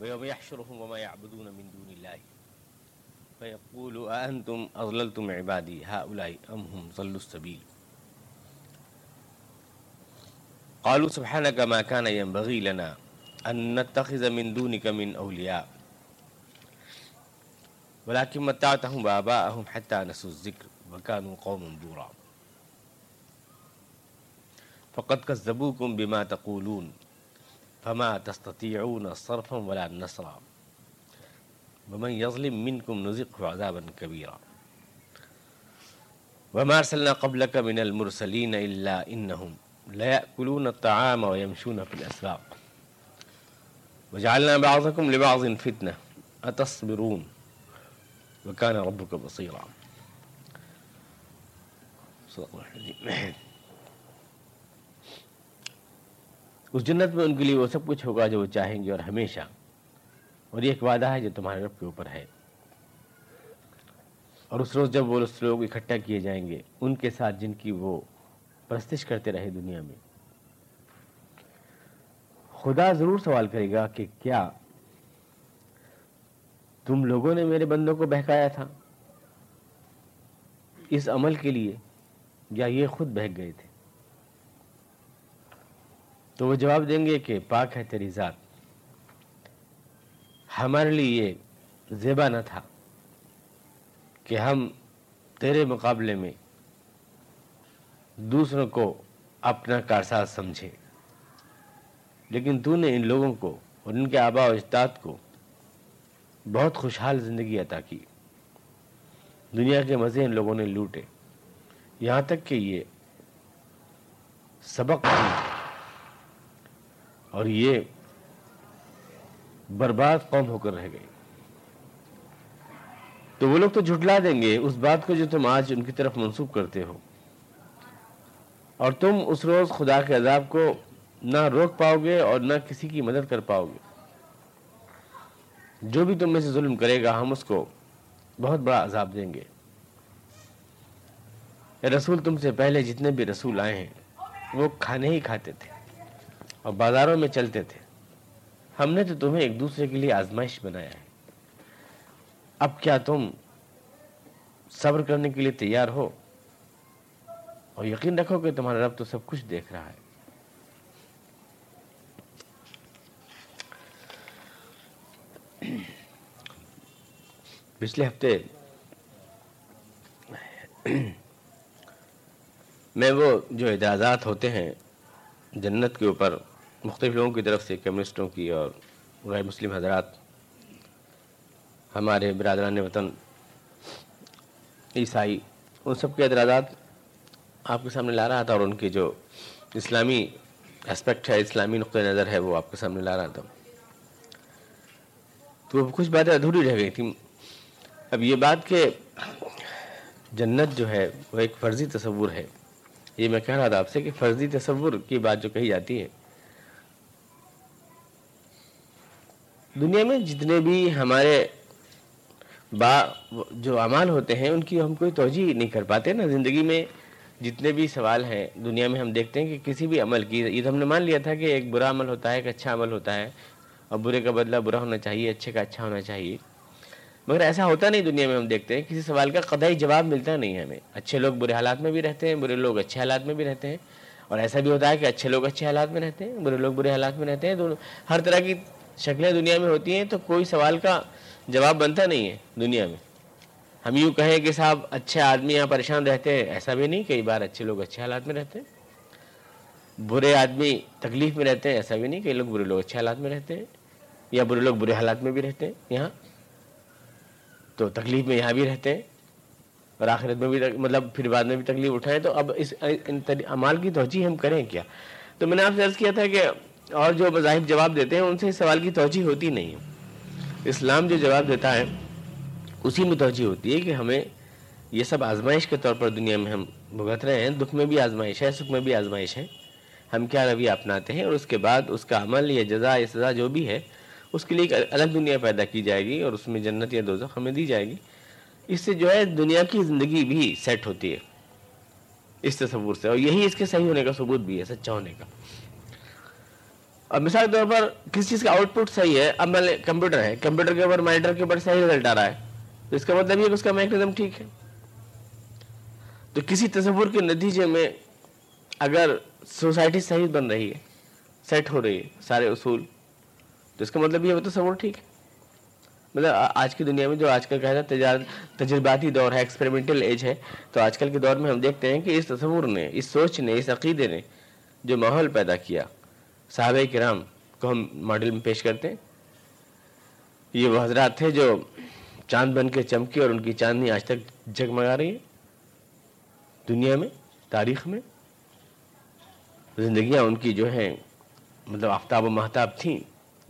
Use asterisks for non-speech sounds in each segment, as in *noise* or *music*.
ويوم يحشرهم وما يعبدون من دون الله. فيقول أأنتم أضللتم عبادي هؤلاء أم هم ضلوا السبيل؟ قالوا سبحانك ما كان ينبغي لنا أن نتخذ من دونك من أولياء. ولكن متعتهم وآباءهم حتى نسوا الذكر وكانوا قوم بورا. فقد كذبوكم بما تقولون. فما تستطيعون صرفا ولا نصرا. ومن يظلم منكم نزقه عذابا كبيرا. وما أرسلنا قبلك من المرسلين إلا إنهم لا يأكلون الطعام ويمشون في الأسواق. وجعلنا بعضكم لبعض فتنة. أتصبرون؟ وكان ربك بصيرا. صدق الله العظيم. اس جنت میں ان کے لیے وہ سب کچھ ہوگا جو وہ چاہیں گے اور ہمیشہ۔ اور یہ ایک وعدہ ہے جو تمہارے رب کے اوپر ہے۔ اور اس روز جب وہ لوگ اکٹھا کیے جائیں گے، ان کے ساتھ جن کی وہ پرستش کرتے رہے دنیا میں۔ خدا ضرور سوال کرے گا کہ کیا تم لوگوں نے میرے بندوں کو بہکایا تھا؟ اس عمل کے لیے یا یہ خود بہک گئے تھے؟ تو وہ جواب دیں گے کہ پاک ہے تیری ذات۔ ہمارے لیے یہ زیبا نہ تھا کہ ہم تیرے مقابلے میں دوسروں کو اپنا کارساز سمجھے لیکن تو نے ان لوگوں کو اور ان کے آبا و اجداد کو بہت خوشحال زندگی عطا کی۔ دنیا کے مزے ان لوگوں نے لوٹے۔ یہاں تک کہ یہ سبق اور یہ برباد قوم ہو کر رہ گئی۔ تو وہ لوگ تو جھٹلا دیں گے۔ اس بات کو جو تم آج ان کی طرف منسوخ کرتے ہو۔ اور تم اس روز خدا کے عذاب کو نہ روک پاؤ گے اور نہ کسی کی مدد کر پاؤ گے۔ جو بھی تم میں سے ظلم کرے گا، ہم اس کو بہت بڑا عذاب دیں گے۔ رسول، تم سے پہلے جتنے بھی رسول آئے ہیں، وہ کھانے ہی کھاتے تھے۔ اور بازاروں میں چلتے تھے۔ ہم نے تو تمہیں ایک دوسرے کے لیے آزمائش بنایا ہے۔ اب کیا تم صبر کرنے کے لیے تیار ہو؟ اور یقین رکھو کہ تمہارا رب تو سب کچھ دیکھ رہا ہے۔ پچھلے ہفتے میں وہ جو اعزازات ہوتے ہیں جنت کے اوپر مختلف لوگوں کی طرف سے، کمیونسٹوں کی اور غیر مسلم حضرات، ہمارے برادران وطن، عیسائی، ان سب کے اعتراضات آپ کے سامنے لا رہا تھا اور ان کی جو اسلامی اسپیکٹ ہے، اسلامی نقطۂ نظر ہے، وہ آپ کے سامنے لا رہا تھا۔ تو وہ کچھ باتیں ادھوری رہ گئی تھیں۔ اب یہ بات کہ جنت جو ہے، وہ ایک فرضی تصور ہے۔ یہ میں کہہ رہا تھا آپ سے کہ فرضی تصور کی بات جو کہی جاتی ہے دنیا میں جتنے بھی ہمارے با جو اعمال ہوتے ہیں، ان کی ہم کوئی توجہ نہیں کر پاتے نا۔ زندگی میں جتنے بھی سوال ہیں، دنیا میں ہم دیکھتے ہیں کہ کسی بھی عمل کی، یہ تو ہم نے مان لیا تھا کہ ایک برا عمل ہوتا ہے، ایک اچھا عمل ہوتا ہے، اور برے کا بدلہ برا ہونا چاہیے، اچھے کا اچھا ہونا چاہیے۔ مگر ایسا ہوتا نہیں دنیا میں ہم دیکھتے ہیں، کسی سوال کا قدائی جواب ملتا نہیں ہمیں۔ اچھے لوگ برے حالات میں بھی رہتے ہیں، برے لوگ اچھے حالات میں بھی رہتے ہیں۔ اور ایسا بھی ہوتا ہے کہ اچھے لوگ اچھے حالات میں رہتے ہیں، برے لوگ برے حالات میں رہتے ہیں۔ دونوں ہر طرح کی شکلیں دنیا میں ہوتی ہیں تو کوئی سوال کا جواب بنتا نہیں ہے دنیا میں۔ ہم یوں کہیں کہ صاحب اچھے آدمی یہاں پریشان رہتے ہیں، ایسا بھی نہیں کئی بار اچھے لوگ اچھے حالات میں رہتے ہیں۔ برے آدمی تکلیف میں رہتے ہیں، ایسا بھی نہیں کئی لوگ برے لوگ اچھے حالات میں رہتے ہیں، یا برے لوگ برے حالات میں بھی رہتے ہیں یہاں۔ تو تکلیف میں یہاں بھی رہتے ہیں اور آخرت میں بھی مطلب پھر بعد میں بھی تکلیف اٹھائیں تو اب اس امال کی توجہ ہم کریں کیا؟ تو میں نے آپ سے عرض کیا تھا کہ اور جو مذاہب جواب دیتے ہیں، ان سے اس سوال کی توجہ ہوتی نہیں ہے۔ اسلام جو جواب دیتا ہے، اسی میں توجہ ہوتی ہے کہ ہمیں یہ سب آزمائش کے طور پر دنیا میں ہم بھگت رہے ہیں، دکھ میں بھی آزمائش ہے، سکھ میں بھی آزمائش ہے۔ ہم کیا رویہ اپناتے ہیں اور اس کے بعد اس کا عمل یا جزا یا سزا جو بھی ہے، اس کے لیے ایک الگ دنیا پیدا کی جائے گی اور اس میں جنت یا دوزخ ہمیں دی جائے گی۔ اس سے جو ہے، دنیا کی زندگی بھی سیٹ ہوتی ہے۔ اس تصور سے، اور یہی اس کے صحیح ہونے کا ثبوت بھی ہے، سچا ہونے کا۔ اور مثال کے طور پر کسی چیز کا آؤٹ پٹ صحیح ہے؟ اب میں کمپیوٹر ہے۔ کمپیوٹر کے اوپر مانیٹر کے اوپر صحیح رزلٹ آ رہا ہے۔ تو اس کا مطلب یہ کہ اس کا میکنزم ٹھیک ہے۔ تو کسی تصور کے نتیجے میں اگر سوسائٹی صحیح بن رہی ہے سیٹ ہو رہی ہے، سارے اصول، تو اس کا مطلب یہ وہ تصور ٹھیک ہے۔ مطلب آج کی دنیا میں جو آج کل کہا جاتا ہے تجرباتی دور ہے ایکسپریمنٹل ایج ہے، تو آج کل کے دور میں ہم دیکھتے ہیں کہ اس تصور نے، اس سوچ نے، اس عقیدے نے جو ماحول پیدا کیا صحابہ کرام کو ہم ماڈل میں پیش کرتے ہیں۔ یہ وہ حضرات تھے جو چاند بن کے چمکی اور ان کی چاندنی آج تک جگمگا رہی ہے۔ دنیا میں، تاریخ میں۔ زندگیاں ان کی جو ہیں مطلب آفتاب و محتاب تھیں۔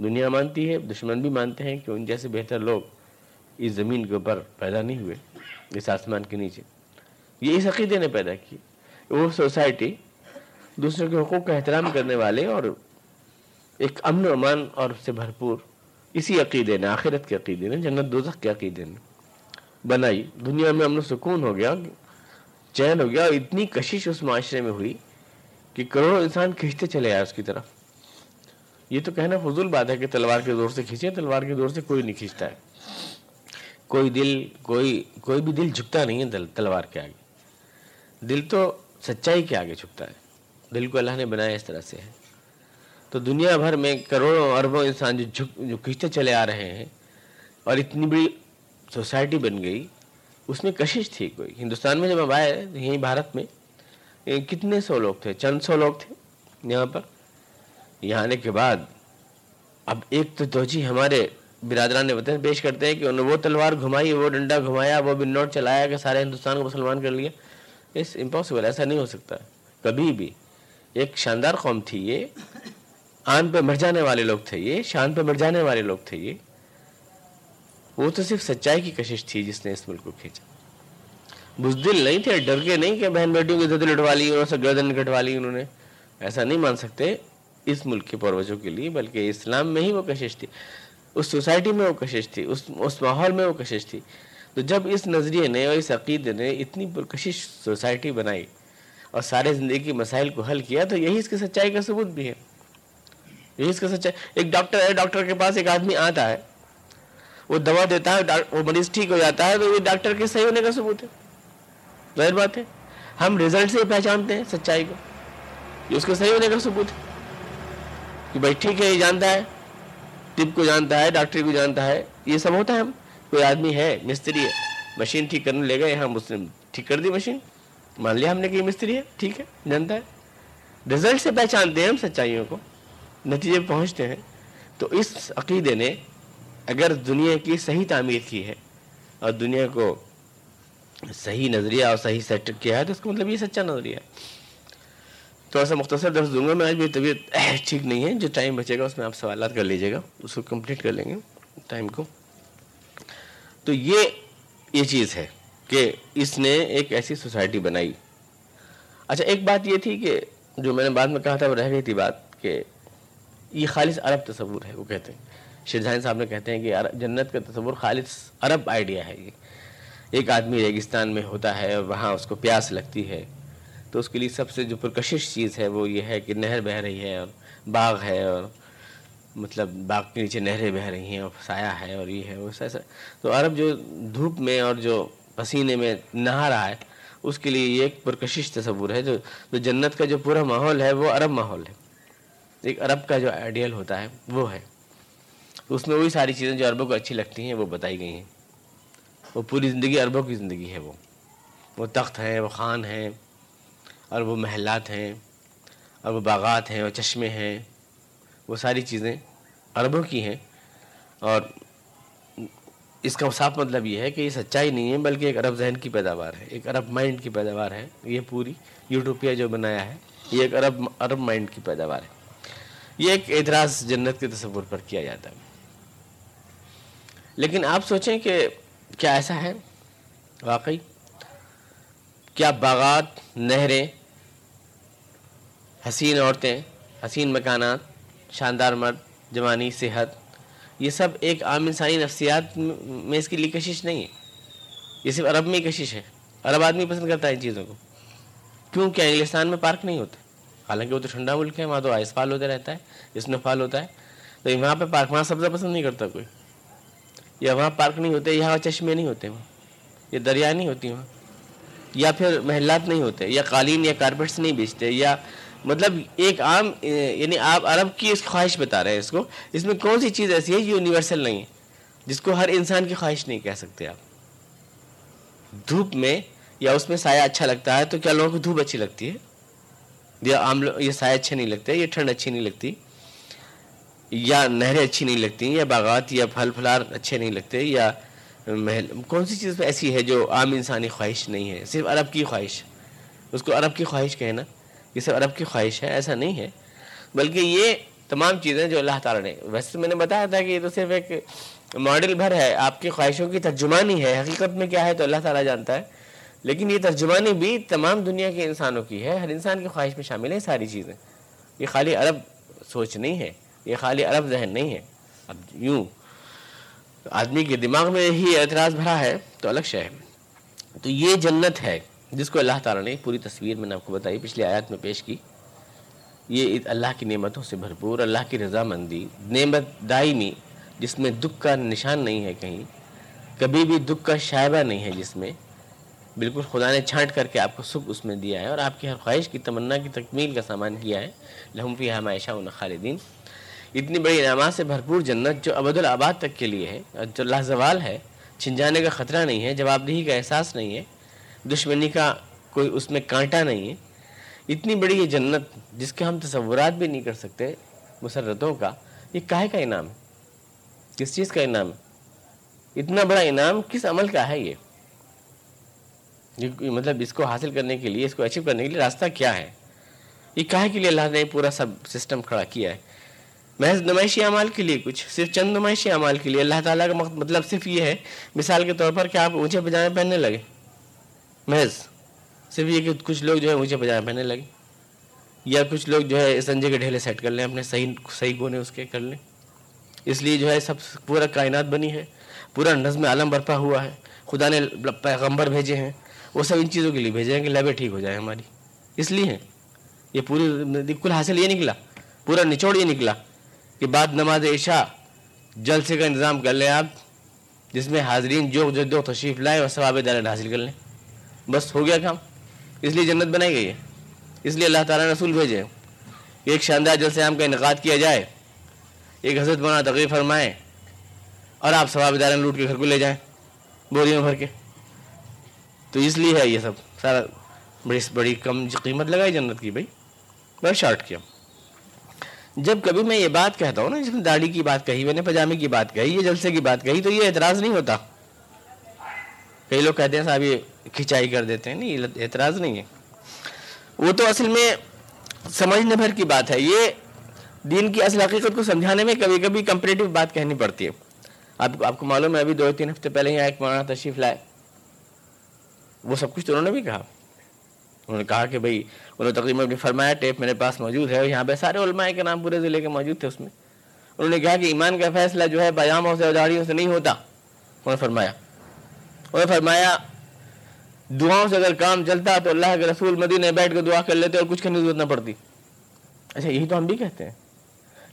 دنیا مانتی ہے، دشمن بھی مانتے ہیں کہ ان جیسے بہتر لوگ اس زمین کے اوپر پیدا نہیں ہوئے، اس آسمان کے نیچے۔ یہ اس عقیدے نے پیدا کی وہ سوسائٹی دوسروں کے حقوق کا احترام کرنے والے اور ایک امن و امان اور سے بھرپور اسی عقیدے نے، آخرت کے عقیدے نے، جنت دوزخ کے عقیدے نے بنائی۔ دنیا میں امن و سکون ہو گیا، چین ہو گیا، اور اتنی کشش اس معاشرے میں ہوئی کہ کروڑوں انسان کھینچتے چلے آئے اس کی طرف۔ یہ تو کہنا فضول بات ہے کہ تلوار کے زور سے کھینچے تلوار کے زور سے کوئی نہیں کھینچتا ہے۔ کوئی دل، کوئی کوئی بھی دل جھکتا نہیں ہے تلوار کے آگے۔ دل تو سچائی کے آگے جھکتا ہے۔ دل کو اللہ نے بنایا اس طرح سے ہے۔ تو دنیا بھر میں کروڑوں اربوں انسان جو جھک جو کھینچتے چلے آ رہے ہیں اور اتنی بڑی سوسائٹی بن گئی، اس میں کشش تھی کوئی۔ ہندوستان میں جب ہم آئے، یہیں بھارت میں کتنے سو لوگ تھے؟ چند سو لوگ تھے یہاں پر۔ یہاں آنے کے بعد، اب ایک تو توجہ جی ہمارے برادران وطن پیش کرتے ہیں کہ انہوں نے وہ تلوار گھمائی، وہ ڈنڈا گھمایا، وہ بن نوٹ چلایا کہ سارے ہندوستان کو مسلمان کر لیا۔ اس امپاسبل ایسا نہیں ہو سکتا۔ کبھی بھی ایک شاندار قوم تھی یہ آن پہ مر جانے والے لوگ تھے یہ، شان پہ مر جانے والے لوگ تھے یہ۔ وہ تو صرف سچائی کی کشش تھی جس نے اس ملک کو کھینچا۔ بزدل نہیں تھے، ڈر کے نہیں کہ بہن بیٹیوں کی زد لٹوا لی، انہوں سے گردن کٹوا لی، انہوں نے۔ ایسا نہیں مان سکتے اس ملک کے پروجوں کے لیے، بلکہ اسلام میں ہی وہ کشش تھی۔ اس سوسائٹی میں وہ کشش تھی، اس اس ماحول میں وہ کشش تھی۔ تو جب اس نظریے نے اور اس عقیدے نے اتنی پرکشش سوسائٹی بنائی اور سارے زندگی کے مسائل کو حل کیا، تو یہی اس کی سچائی کا ثبوت بھی ہے۔ یہی اس کا سچائی ایک ڈاکٹر ہے، ڈاکٹر کے پاس ایک آدمی آتا ہے۔ وہ دوا دیتا ہے وہ مریض ٹھیک ہو جاتا ہے، تو یہ ڈاکٹر کے صحیح ہونے کا ثبوت ہے۔ ظاہر بات ہے۔ ہم ریزلٹ سے پہچانتے ہیں سچائی کو۔ یہ اس کے صحیح ہونے کا ثبوت ہے۔ کہ بھائی ٹھیک ہے، یہ جانتا ہے۔ طب کو جانتا ہے، ڈاکٹر کو جانتا ہے۔ یہ سب ہوتا ہے۔ ہم کوئی آدمی ہے، مستری ہے۔ مشین ٹھیک کرنے لے گئے ہم اس نے ٹھیک کر دی مشین۔ مان لیا ہم نے کہ یہ مستری ہے، ٹھیک ہے، جانتا ہے۔ رزلٹ سے پہچانتے ہیں ہم سچائیوں کو۔ نتیجے پہنچتے ہیں، تو اس عقیدے نے اگر دنیا کی صحیح تعمیر کی ہے اور دنیا کو صحیح نظریہ اور صحیح سیٹ کیا ہے، تو اس کا مطلب یہ سچا نظریہ ہے۔ تھوڑا سا مختصر درس دوں گا، میں آج میری طبیعت ٹھیک نہیں ہے، جو ٹائم بچے گا اس میں آپ سوالات کر لیجیے گا، اس کو کمپلیٹ کر لیں گے ٹائم کو۔ تو یہ یہ چیز ہے کہ اس نے ایک ایسی سوسائٹی بنائی۔ اچھا ایک بات یہ تھی کہ جو میں نے بعد میں کہا تھا، وہ رہ گئی تھی بات کہ یہ خالص عرب تصور ہے، وہ کہتے ہیں۔ شہجہان صاحب نے کہتے ہیں کہ جنت کا تصور خالص عرب آئیڈیا ہے یہ۔ ایک آدمی ریگستان میں ہوتا ہے اور وہاں اس کو پیاس لگتی ہے۔ تو اس کے لیے سب سے جو پرکشش چیز ہے وہ یہ ہے کہ نہر بہہ رہی ہے اور باغ ہے اور مطلب باغ کے نیچے نہریں بہہ رہی ہیں اور سایہ ہے اور یہ ہے۔ وہ ایسا تو عرب جو دھوپ میں اور جو پسینے میں نہا رہا ہے، اس کے لیے یہ ایک پرکشش تصور ہے۔ جو جو جنت کا جو پورا ماحول ہے، وہ عرب ماحول ہے۔ ایک عرب کا جو آئیڈیل ہوتا ہے، وہ ہے۔ اس میں وہی ساری چیزیں جو عربوں کو اچھی لگتی ہیں، وہ بتائی گئی ہیں۔ وہ پوری زندگی عربوں کی زندگی ہے وہ۔ وہ تخت ہیں، وہ خان ہیں، اور وہ محلات ہیں، اور وہ باغات ہیں، اور چشمے ہیں۔ وہ ساری چیزیں عربوں کی ہیں۔ اور اس کا صاف مطلب یہ ہے کہ یہ سچائی نہیں ہے، بلکہ ایک عرب ذہن کی پیداوار ہے۔ ایک عرب مائنڈ کی پیداوار ہے۔ یہ پوری یوٹوپیا جو بنایا ہے، یہ ایک عرب عرب مائنڈ کی پیداوار ہے۔ یہ ایک اعتراض جنت کے تصور پر کیا جاتا ہے۔ لیکن آپ سوچیں کہ کیا ایسا ہے؟ واقعی، کیا باغات، نہریں، حسین عورتیں، حسین مکانات، شاندار مرد، جوانی، صحت، یہ سب ایک عام انسانی نفسیات میں اس کی لیے کشش نہیں ہے۔ یہ صرف عرب میں ہی کشش ہے۔ عرب آدمی پسند کرتا ہے ان چیزوں کو۔ کیوں کیا انگلستان میں پارک نہیں ہوتے حالانکہ وہ تو ٹھنڈا ملک ہے، وہاں تو آئس فال ہوتا رہتا ہے اسنو فال ہوتا ہے۔ تو وہاں پہ پارک، وہاں سبزہ پسند نہیں کرتا کوئی۔ یا وہاں پارک نہیں ہوتے، یہاں چشمے نہیں ہوتے وہاں۔ یا دریا نہیں ہوتی وہاں۔ یا پھر محلات نہیں ہوتے، یا قالین یا کارپیٹس نہیں بیچتے، یا مطلب ایک عام یعنی آپ عرب کی اس خواہش بتا رہے ہیں اس کو۔ اس میں کون سی چیز ایسی ہے یونیورسل نہیں ہے، جس کو ہر انسان کی خواہش نہیں کہہ سکتے آپ۔ دھوپ میں یا اس میں سایہ اچھا لگتا ہے تو کیا لوگوں کو دھوپ اچھی لگتی ہے؟ یا عام لوگ یہ سایہ اچھے نہیں لگتے، یہ ٹھنڈ اچھی نہیں لگتی، یا نہریں اچھی نہیں لگتی یا باغات، یا پھل پھلار اچھے نہیں لگتے، یا محل کون سی چیز ایسی ہے جو عام انسانی خواہش نہیں ہے؟ صرف عرب کی خواہش۔ اس کو عرب کی خواہش کہنا یہ صرف عرب کی خواہش ہے، ایسا نہیں ہے۔ بلکہ یہ تمام چیزیں جو اللہ تعالیٰ نے ویسے میں نے بتایا تھا کہ یہ تو صرف ایک ماڈل بھر ہے، آپ کی خواہشوں کی ترجمانی ہے، حقیقت میں کیا ہے تو اللہ تعالیٰ جانتا ہے۔ لیکن یہ ترجمانی بھی تمام دنیا کے انسانوں کی ہے، ہر انسان کی خواہش میں شامل ہیں ساری چیزیں۔ یہ خالی عرب سوچ نہیں ہے، یہ خالی عرب ذہن نہیں ہے۔ اب یوں، آدمی کے دماغ میں ہی اعتراض بھرا ہے تو الگ شے ہے۔ تو یہ جنت ہے، جس کو اللہ تعالیٰ نے پوری تصویر میں نے آپ کو بتائی، پچھلی آیات میں پیش کی۔ یہ اللہ کی نعمتوں سے بھرپور، اللہ کی رضامندی، نعمت دائمی، جس میں دکھ کا نشان نہیں ہے کہیں۔ کبھی بھی دکھ کا شائبہ نہیں ہے جس میں۔ بالکل خدا نے چھانٹ کر کے آپ کو سکھ اس میں دیا ہے اور آپ کی ہر خواہش کی تمنا کی تکمیل کا سامان کیا ہے۔ لہم فی ہمائشہ و خالدین۔ اتنی بڑی انعامات سے بھرپور جنت جو ابد الآباد تک کے لیے ہے، جو اللہ زوال ہے، چھن جانے کا خطرہ نہیں ہے جواب دہی کا احساس نہیں ہے، دشمنی کا کوئی اس میں کانٹا نہیں ہے۔ اتنی بڑی یہ جنت جس کے ہم تصورات بھی نہیں کر سکتے، مسرتوں کا، یہ کاہے کا انعام ہے؟ کس چیز کا انعام ہے؟ اتنا بڑا انعام کس عمل کا ہے یہ؟ مطلب اس کو حاصل کرنے کے لیے، اس کو اچیو کرنے کے لیے راستہ کیا ہے؟ یہ کہے کے لیے اللہ نے پورا سب سسٹم کھڑا کیا ہے؟ محض نمائشی اعمال کے لیے کچھ، صرف چند نمائشی اعمال کے لیے۔ اللہ تعالیٰ کا مطلب صرف یہ ہے، مثال کے طور پر کہ آپ اونچے پجامے پہننے لگے۔ محض صرف یہ کہ کچھ لوگ جو ہے اونچے پجامے پہننے لگے۔ یا کچھ لوگ جو ہے سنجے کے ڈھیلے سیٹ کر لیں، اپنے صحیح صحیح گونے اس کے کر لیں۔ اس لیے جو ہے سب پورا کائنات بنی ہے، پورا نظم عالم برپا ہوا ہے۔ خدا نے پیغمبر بھیجے ہیں۔ وہ سب ان چیزوں کے لیے بھیجے ہیں کہ لیبیں ٹھیک ہو جائیں ہماری۔ اس لیے ہیں۔ یہ پوری کل حاصل یہ نکلا، پورا نچوڑ یہ نکلا کہ بعد نماز عشاء جلسے کا انتظام کر لیں آپ، جس میں حاضرین جو جو تشریف لائیں اور ثواب دارت حاصل کر لیں۔ بس ہو گیا کام۔ اس لیے جنت بنائی گئی ہے۔ اس لیے اللہ تعالیٰ نے رسول بھیجے۔ کہ ایک شاندار جلسے عام کا انعقاد کیا جائے۔ ایک حضرت بنا تقریب فرمائیں اور آپ ثواب دارن لوٹ کے گھر کو لے جائیں، بوریوں بھر کے۔ تو اس لیے ہے یہ سب۔ سارا بڑی بڑی کم قیمت لگائی جنت کی بھائی۔ بڑا شارٹ کیا۔ جب کبھی میں یہ بات کہتا ہوں نا، جس نے داڑھی کی بات کہی میں نے، پجامے کی بات کہی، یہ جلسے کی بات کہی، تو یہ اعتراض نہیں ہوتا۔ کئی لوگ کہتے ہیں صاحب، یہ کھچائی کر دیتے ہیں۔ نہیں اعتراض نہیں ہے۔ وہ تو اصل میں سمجھنے بھر کی بات ہے۔ یہ دین کی اصل حقیقت کو سمجھانے میں کبھی کبھی کمپریٹو بات کہنی پڑتی ہے۔ آپ آپ کو معلوم ہے، ابھی دو تین ہفتے پہلے یہاں ایک مولانا تشریف لائے۔ وہ سب کچھ تو انہوں نے بھی کہا۔ انہوں نے کہا کہ بھائی، انہوں نے تقریباً فرمایا، ٹیپ میرے پاس موجود ہے یہاں پہ سارے علماء کے نام پورے ضلع کے موجود تھے اس میں۔ انہوں نے کہا کہ ایمان کا فیصلہ جو ہے پیاموں سے، اجاڑیوں سے نہیں ہوتا۔ انہوں نے فرمایا۔ انہوں نے فرمایا، دعاؤں سے اگر کام چلتا تو اللہ کے رسول مدینے بیٹھ کے دعا کر لیتے اور کچھ کرنے کی ضرورت نہ پڑتی۔ اچھا یہی تو ہم بھی کہتے ہیں۔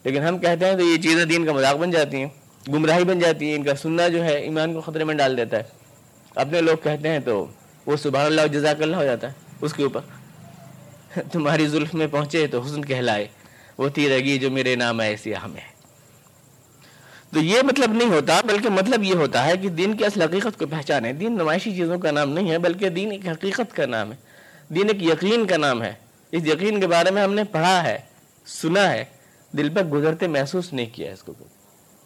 لیکن ہم کہتے ہیں تو یہ چیزیں دین کا مذاق بن جاتی ہیں، گمراہی بن جاتی ہیں، ان کا سننا جو ہے ایمان کو خطرے میں ڈال دیتا ہے۔ اپنے لوگ کہتے ہیں تو وہ سبحان اللہ جزاک اللہ ہو جاتا ہے، اس کے اوپر۔ *laughs* تمہاری زلف میں پہنچے تو حسن کہلائے، وہ تیرگی جو میرے نام ہے سیاہ ہے تو یہ مطلب نہیں ہوتا، بلکہ مطلب یہ ہوتا ہے کہ دین کی اصل حقیقت کو پہچانے۔ دین نمائشی چیزوں کا نام نہیں ہے، بلکہ دین ایک حقیقت کا نام ہے۔ دین ایک یقین کا نام ہے۔ اس یقین کے بارے میں ہم نے پڑھا ہے، سنا ہے۔ دل پر گزرتے محسوس نہیں کیا اس کو۔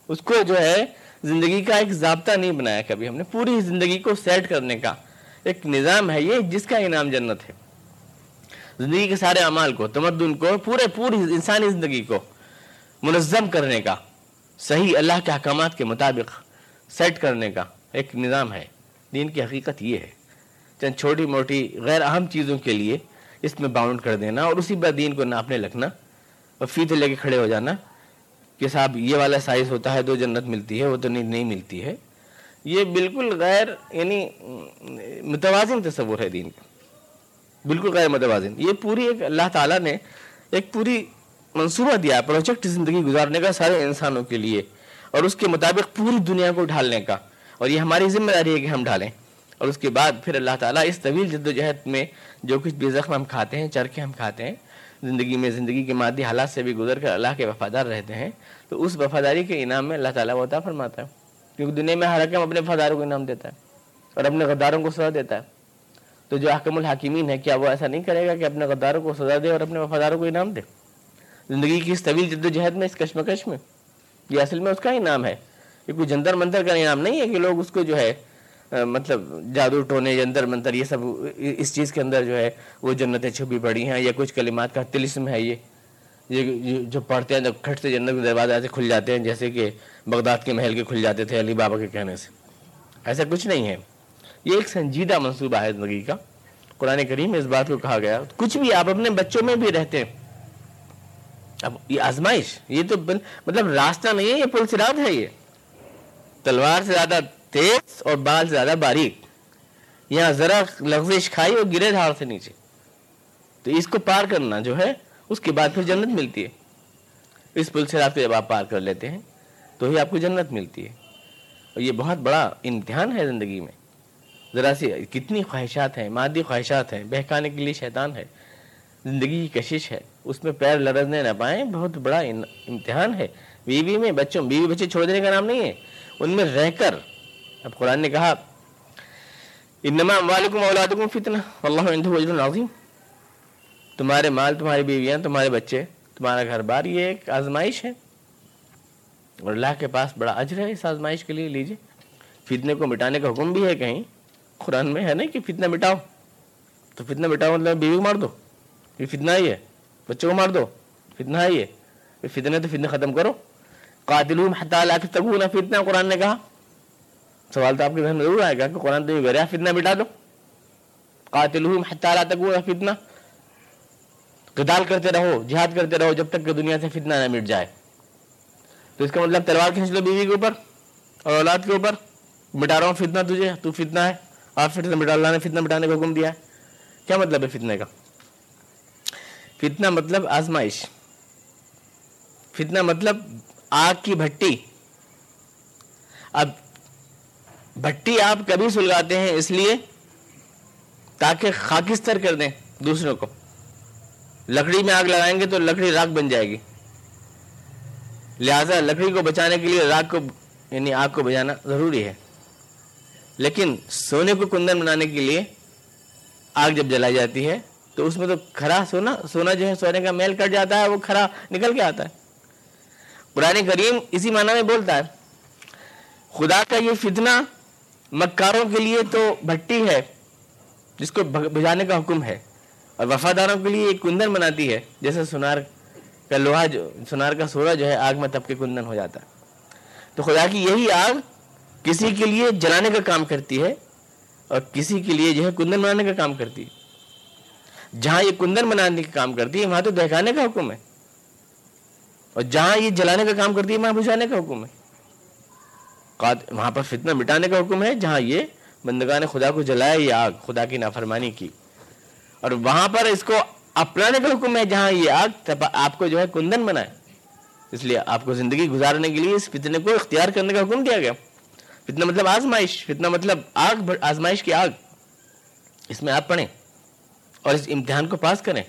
اس کو جو ہے، زندگی کا ایک ضابطہ نہیں بنایا کبھی۔ ہم نے پوری زندگی کو سیٹ کرنے کا ایک نظام ہے یہ جس کا انعام جنت ہے۔ زندگی کے سارے اعمال کو، تمدن کو، پورے پوری انسانی زندگی کو منظم کرنے کا، صحیح اللہ کے احکامات کے مطابق سیٹ کرنے کا ایک نظام ہے۔ دین کی حقیقت یہ ہے۔ چند چھوٹی موٹی غیر اہم چیزوں کے لیے اس میں باؤنڈ کر دینا اور اسی پر دین کو ناپنے لگنا اور فیتے لے کے کھڑے ہو جانا کہ صاحب یہ والا سائز ہوتا ہے تو جنت ملتی ہے، وہ تو نہیں نہیں ملتی ہے۔ یہ بالکل غیر یعنی متوازن تصور ہے دین کا۔ بالکل غیر متوازن۔ یہ پوری ایک اللہ تعالیٰ نے ایک پوری منصوبہ دیا پروجیکٹ زندگی گزارنے کا سارے انسانوں کے لیے، اور اس کے مطابق پوری دنیا کو ڈھالنے کا۔ اور یہ ہماری ذمہ داری ہے کہ ہم ڈھالیں۔ اور اس کے بعد پھر اللہ تعالیٰ اس طویل جد و جہد میں جو کچھ بھی زخم ہم کھاتے ہیں، چرکے ہم کھاتے ہیں، زندگی میں زندگی کے مادی حالات سے بھی گزر کر اللہ کے وفادار رہتے ہیں، تو اس وفاداری کے انعام میں اللہ تعالیٰ عطا فرماتا ہے۔ کیونکہ دنیا میں ہر حکم اپنے وفاداروں کو انعام دیتا ہے اور اپنے غداروں کو سزا دیتا ہے۔ تو جو حکم الحکیمین ہے، کیا وہ ایسا نہیں کرے گا کہ اپنے غداروں کو سزا دے اور اپنے وفاداروں کو انعام دے؟ زندگی کی اس طویل جد و جہد میں، اس کشمکش میں، یہ اصل میں اس کا انعام ہے۔ یہ کوئی جنتر منتر کا انعام نہیں ہے کہ لوگ اس کو جو ہے مطلب جادو، ٹونے جنتر منتر، یہ سب اس چیز کے اندر جو ہے، وہ جنتیں چھپی پڑی ہیں یا کچھ کلمات کا تلسم ہے یہ۔ یہ جو پڑھتے ہیں جب کھٹ سے جنت کے دروازے سے کھل جاتے ہیں جیسے کہ بغداد کے محل کے کھل جاتے تھے علی بابا کے کہنے سے۔ ایسا کچھ نہیں ہے۔ یہ ایک سنجیدہ منصوبہ ہے زندگی کا۔ قرآن کریم میں اس بات کو کہا گیا۔ کچھ بھی آپ اپنے بچوں میں بھی رہتے ہیں۔ اب یہ آزمائش، یہ تو مطلب راستہ نہیں ہے، یہ پل سرات ہے یہ۔ تلوار سے زیادہ تیز اور بال سے زیادہ باریک۔ یہاں ذرا لغزش کھائی اور گرے دھار سے نیچے۔ تو اس کو پار کرنا جو ہے اس کے بعد پھر جنت ملتی ہے۔ اس پل سے رات کو جب آپ پار کر لیتے ہیں، تو ہی آپ کو جنت ملتی ہے۔ اور یہ بہت بڑا امتحان ہے زندگی میں۔ ذرا سی کتنی خواہشات ہیں، مادی خواہشات ہیں، بہکانے کے لیے شیطان ہے۔ زندگی کی کشش ہے۔ اس میں پیر لرزنے نہ پائیں، بہت بڑا امتحان ہے۔ بیوی میں بچوں بیوی بچے چھوڑ دینے کا نام نہیں ہے۔ ان میں رہ کر، اب قرآن نے کہا، انما اموالکم اولادکم فتنہ۔ واللہ عنده اجر عظیم۔ تمہارے مال، تمہاری بیویاں، تمہارے بچے، تمہارا گھر بار، یہ ایک آزمائش ہے۔ اور اللہ کے پاس بڑا اجر ہے اس آزمائش کے لیے، لیجیے۔ فتنے کو مٹانے کا حکم بھی ہے کہیں۔ قرآن میں ہے نا کہ فتنہ مٹاؤ۔ تو فتنہ مٹاؤ مطلب بیوی کو مار دو۔ یہ فتنہ ہی ہے۔ بچوں کو مار دو۔ فتنہ ہی ہے۔ فتنے تو فتنے ختم کرو۔ قاتل تک فتنہ قرآن نے کہا۔ سوال تو آپ کے ذہن میں ضرور آئے گا کہ قرآن تو یہ گریا فتنہ مٹا دو۔ قاتل تک فتنہ۔ قتال کرتے رہو، جہاد کرتے رہو جب تک کہ دنیا سے فتنہ نہ مٹ جائے۔ تو اس کا مطلب تلوار کھینچ لو بیوی کے اوپر اور اولاد کے اوپر۔ مٹا رہا ہوں، فتنہ تجھے، تو فتنہ ہے۔ آپ فتنہ مٹا، اللہ نے فتنہ مٹانے کا حکم دیا ہے۔ کیا مطلب ہے فتنے کا؟ فتنہ مطلب آزمائش۔ فتنہ مطلب آگ کی بھٹی۔ اب بھٹی آپ کبھی سلگاتے ہیں اس لیے تاکہ خاکستر کر دیں دوسروں کو۔ لکڑی میں آگ لگائیں گے تو لکڑی راک بن جائے گی۔ لہذا لکڑی کو بچانے کے لیے راک کو یعنی آگ کو بجانا ضروری ہے۔ لیکن سونے کو کندن بنانے کے لیے آگ جب جلائی جاتی ہے تو اس میں تو کھرا سونا سونا جو ہے سونے کا میل کٹ جاتا ہے، وہ کھرا نکل کے آتا ہے۔ قرآن کریم اسی معنی میں بولتا ہے، خدا کا یہ فتنہ مکاروں کے لیے تو بھٹی ہے، جس کو بجانے کا حکم ہے۔ اور وفاداروں کے لیے ایک کندن بناتی ہے، جیسے سونار کا لوہا جو، سونار کا سورا جو ہے، آگ میں تب کے کندن ہو جاتا ہے۔ تو خدا کی یہی آگ کسی کے لیے جلانے کا کام کرتی ہے اور کسی کے لیے جو ہے کندن بنانے کا کام کرتی ہے۔ جہاں یہ کندن بنانے کا کام کرتی ہے، وہاں تو دہکانے کا حکم ہے۔ اور جہاں یہ جلانے کا کام کرتی ہے، وہاں بجھانے کا حکم ہے۔ وہاں پر فتنہ مٹانے کا حکم ہے، جہاں یہ بندگان خدا کو جلایا یہ آگ، خدا کی نافرمانی کی۔ اور وہاں پر اس کو اپنانے کا حکم ہے جہاں یہ آگ آپ کو جو ہے کندن بنائے اس لیے آپ کو زندگی گزارنے کے لیے اس فتنے کو اختیار کرنے کا حکم دیا گیا۔ فتنہ مطلب آزمائش، فتنہ مطلب آگ آزمائش کی آگ۔ اس میں آپ پڑھیں اور اس امتحان کو پاس کریں۔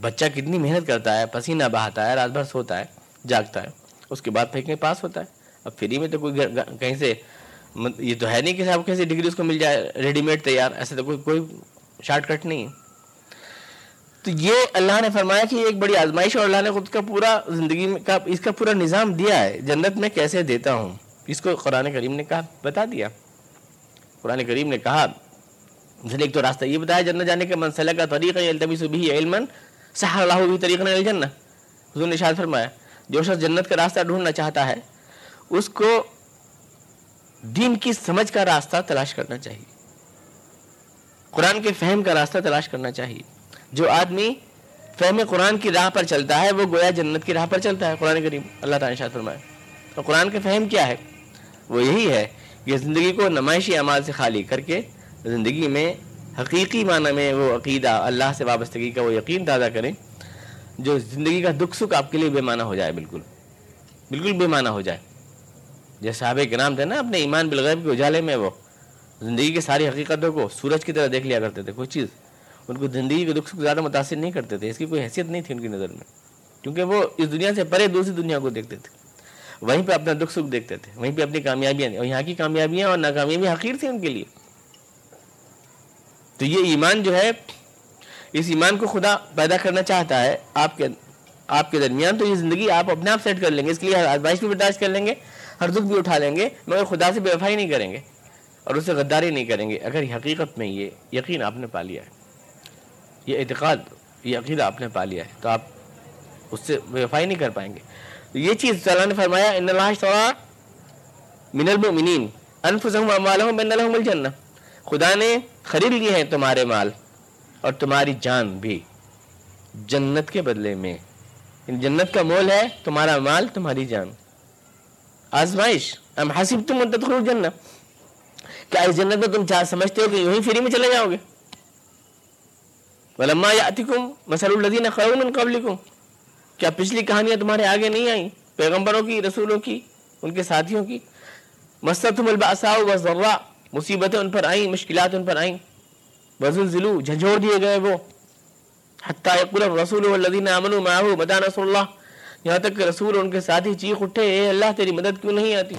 بچہ کتنی محنت کرتا ہے، پسینہ بہاتا ہے، رات بھر سوتا ہے، جاگتا ہے، اس کے بعد پھینکنے پاس ہوتا ہے۔ اب فری میں تو کوئی کہیں سے یہ تو ہے نہیں کہ صاحب کیسے ڈگری اس کو مل جائے ریڈی میڈ تیار، ایسے تو کوئی کوئی شارٹ کٹ نہیں ہے۔ تو یہ اللہ نے فرمایا کہ یہ ایک بڑی آزمائش اور اللہ نے خود کا پورا زندگی میں کا اس کا پورا نظام دیا ہے۔ جنت میں کیسے دیتا ہوں؟ اس کو قرآن کریم نے کہا، بتا دیا۔ قرآن کریم نے کہا ایک تو راستہ یہ بتایا، جنت جانے کے منسلہ کا طریقہ التبی صبح علم صح اللہ بھی طریقہ الجنہ۔ حضور نے شاید فرمایا، جو شخص جنت کا راستہ ڈھونڈنا چاہتا ہے، اس کو دین کی سمجھ کا راستہ تلاش کرنا چاہیے۔ قرآن کے فہم کا راستہ تلاش کرنا چاہیے۔ جو آدمی فہم قرآن کی راہ پر چلتا ہے، وہ گویا جنت کی راہ پر چلتا ہے۔ قرآن کریم، اللہ تعالیٰ شاہ فرمائے اور قرآن کا فہم کیا ہے؟ وہ یہی ہے کہ زندگی کو نمائشی اعمال سے خالی کر کے زندگی میں حقیقی معنی میں وہ عقیدہ، اللہ سے وابستگی کا وہ یقین تازہ کریں، جو زندگی کا دکھ سکھ آپ کے لیے بے معنی ہو جائے، بالکل۔ بالکل بے معنی ہو جائے۔ جیسے صحابہ کے نام تھے نا، اپنے ایمان بالغیب کے اجالے میں وہ۔ زندگی کی ساری حقیقتوں کو سورج کی طرح دیکھ لیا کرتے تھے، کوئی چیز۔ ان کو زندگی کے دکھ سکھ زیادہ متاثر نہیں کرتے تھے، اس کی کوئی حیثیت نہیں تھی ان کی نظر میں۔ کیونکہ وہ اس دنیا سے پرے دوسری دنیا کو دیکھتے تھے۔ وہیں پہ اپنا دکھ سکھ دیکھتے تھے، وہیں پہ اپنی کامیابیاں، اور یہاں کی کامیابیاں اور ناکامیابیاں حقیر تھیں ان کے لیے۔ تو یہ ایمان جو ہے، اس ایمان کو خدا پیدا کرنا چاہتا ہے۔ آپ کے آپ کے درمیان تو یہ زندگی آپ اپنے آپ سیٹ کر لیں گے، اس کے لیے آزمائش بھی برداشت کر لیں گے۔ ہر دکھ بھی اٹھا لیں گے، مگر خدا سے بے وفائی نہیں کریں گے اور اسے غداری نہیں کریں گے۔ اگر حقیقت میں یہ یقین آپ نے پا لیا ہے، یہ اعتقاد، یہ عقیدہ آپ نے پا لیا ہے، تو آپ اس سے بے وفائی نہیں کر پائیں گے۔ یہ چیز اللہ نے فرمایا، ان اللہ من المؤمنین انفسهم اموالهم بین لهم الجنہ۔ خدا نے خرید لیے ہیں تمہارے مال اور تمہاری جان بھی۔ جنت کے بدلے میں یعنی جنت کا مول ہے تمہارا مال، تمہاری جان۔ آزمائش۔ ام حسب تم تدخلوا الجنہ۔ کیا اس جنت میں تم چاہ سمجھتے ہو کہ یوں ہی فری میں چلے جاؤ گے۔ ولما یاتکم مثل الذین خلو من قبلکم۔ کیا پچھلی کہانیاں تمہارے آگے نہیں آئیں؟ پیغمبروں کی، رسولوں کی، ان کے ساتھیوں کی۔ مستم الباسا والضراء۔ مصیبتیں ان پر آئیں، مشکلات ان پر آئیں۔ وزلزلوا جھنجھوڑ دیے گئے وہ۔ حتیٰ یقول الرسول والذین آمنوا معه مدى نصر اللہ۔ یہاں تک کہ رسول ان کے ساتھی چیخ اٹھے، اے اللہ تیری مدد کیوں نہیں آتی؟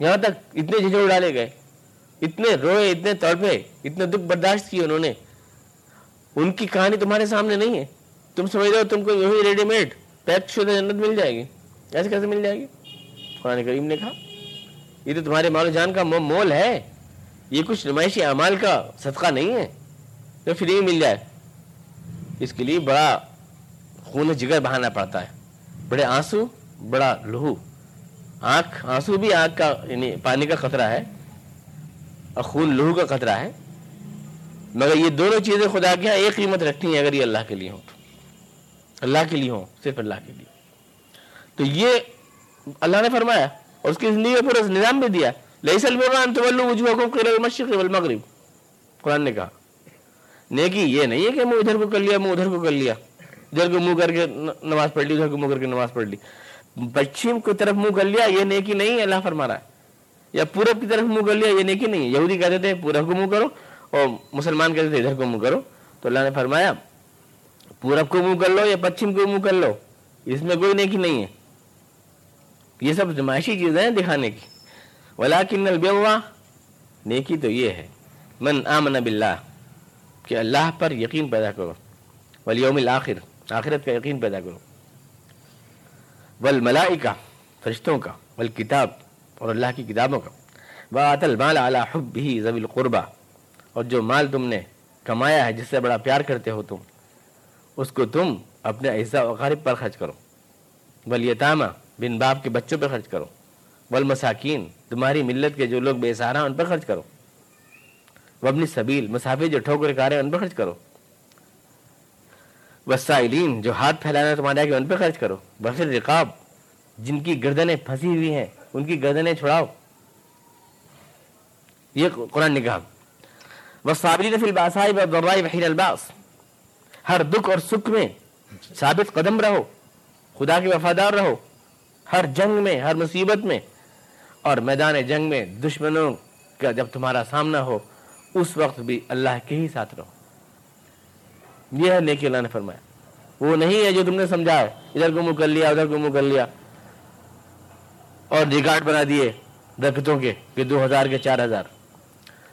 یہاں تک اتنے جھنجھوڑ ڈالے گئے، اتنے روئے، اتنے تڑپے، اتنے دکھ برداشت کیے انہوں نے۔ ان کی کہانی تمہارے سامنے نہیں ہے۔ تم سمجھ رہے ہو تم کو یہی ریڈی میڈ، پیک شدہ جنت مل جائے گی۔ ایسے کیسے مل جائے گی؟ قرآن کریم نے کہا، یہ تو تمہارے مال و جان کا مول ہے۔ یہ کچھ نمائشی اعمال کا صدقہ نہیں ہے۔ جو فری مل جائے۔ اس کے لیے بڑا خون جگر بہانا پڑتا ہے۔ بڑے آنسو، بڑا لہو۔ آنکھ، آنسو بھی آنکھ کا یعنی پانی کا خطرہ ہے۔ اور خون لہو کا خطرہ ہے۔ مگر یہ دونوں چیزیں خدا کے ایک قیمت رکھتی ہیں اگر یہ اللہ کے لیے ہوں تو۔ اللہ کے لیے ہوں، صرف اللہ کے لیے۔ تو یہ اللہ نے فرمایا، اور اس کی زندگی پورا نظام بھی دیا۔ والمغرب۔ قرآن نے کہا، نیکی یہ نہیں ہے کہ میں ادھر کو کر لیا میں ادھر کو کر لیا۔ ادھر کو منہ کر کے نماز پڑھ لی ادھر کو منہ کر کے نماز پڑھ لی۔ پچھم کی طرف منہ کر لیا، یہ نیکی نہیں ہے، اللہ فرما رہا ہے۔ یا پورب کی طرف منہ کر لیا، یہ نیکی نہیں یہودی کہتے تھے، پورب کو منہ کرو، اور مسلمان کہتے تھے، ادھر کو منہ کرو۔ تو اللہ نے فرمایا، پورب کو منہ کر لو یا پچھم کو منہ کر لو، اس میں کوئی نیکی نہیں ہے۔ یہ سب نمائشی چیزیں ہیں دکھانے کی۔ ولاکن البوا نیکی تو یہ ہے۔ من آمن باللہ، کہ اللہ پر یقین پیدا کرو۔ ولیوم الاخر۔ آخرت کا یقین پیدا کرو۔ والملائکہ، فرشتوں کا، والکتاب اور اللہ کی کتابوں کا۔ وآت المال علی حبہ ذوی القربہ اور جو مال تم نے کمایا ہے، جس سے بڑا پیار کرتے ہو تم، اس کو تم اپنے اعزا و غارب پر خرچ کرو۔ ولیتامہ بن باپ کے بچوں پہ خرچ کرو۔ والمساکین، تمہاری ملت کے جو لوگ بے سہارا، ان پر خرچ کرو۔ وابن سبیل مسافر جو ٹھوکر کارے، ان پر خرچ کرو۔ وسائلین، جو ہاتھ پھیلانا تمہارے آگے ان پہ خرچ کرو۔ بخر رقاب، جن کی گردنیں پھنسی ہوئی ہیں، ان کی گردنیں چھڑاؤ۔ یہ قرآن نے کہا وصابرین فی الباسائی والضرائی وحین الباس ہر دکھ اور سکھ میں ثابت قدم رہو۔ خدا کے وفادار رہو۔ ہر جنگ میں، ہر مصیبت میں اور میدان جنگ میں دشمنوں کا جب تمہارا سامنا ہو، اس وقت بھی اللہ کے ہی ساتھ رہو۔ یہ ہے نیکی اللہ نے فرمایا۔ وہ نہیں ہے جو تم نے سمجھا ہے ادھر کو منہ کر لیا، ادھر کو منہ کر لیا۔ اور ریکارڈ بنا دیے درختوں کے، کہ دو ہزار کے چار ہزار۔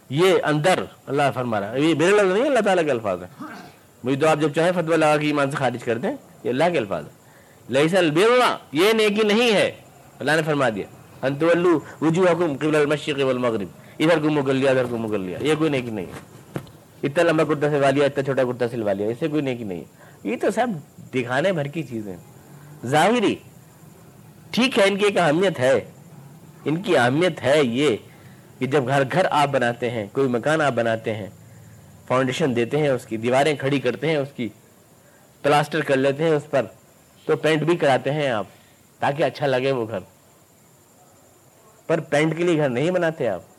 یہ اندر اللہ فرما رہا ہے۔ یہ میرے لفظ نہیں اللہ تعالیٰ کے الفاظ ہیں۔ مجھے تو آپ جب چاہیں فتویٰ لگا کے ایمان سے خارج کر دیں، یہ اللہ کے الفاظ ہے لئیس البرا یہ نیکی نہیں ہے۔ اللہ نے فرما دیا۔ انتولو وجوہکم قبل المشرق والمغرب۔ ادھر کو مغل لیا، ادھر کو مغل لیا۔ یہ کوئی نیکی نہیں ہے۔ اتنا لمبا کرتا سلوا لیا، اتنا چھوٹا کرتا سلوا لیا اس سے کوئی نیکی نہیں۔ ہے یہ تو سب دکھانے بھر کی چیزیں۔ ظاہری، ٹھیک ہے، ان کی ایک اہمیت ہے۔ ان کی اہمیت ہے یہ کہ جب گھر گھر آپ بناتے ہیں، کوئی مکان آپ بناتے ہیں، فاؤنڈیشن دیتے ہیں، اس کی دیواریں کھڑی کرتے ہیں، اس کی پلاسٹر کر لیتے ہیں اس پر، تو پینٹ بھی کراتے ہیں آپ تاکہ اچھا لگے وہ گھر۔ پر پینٹ کے لیے گھر نہیں بناتے آپ۔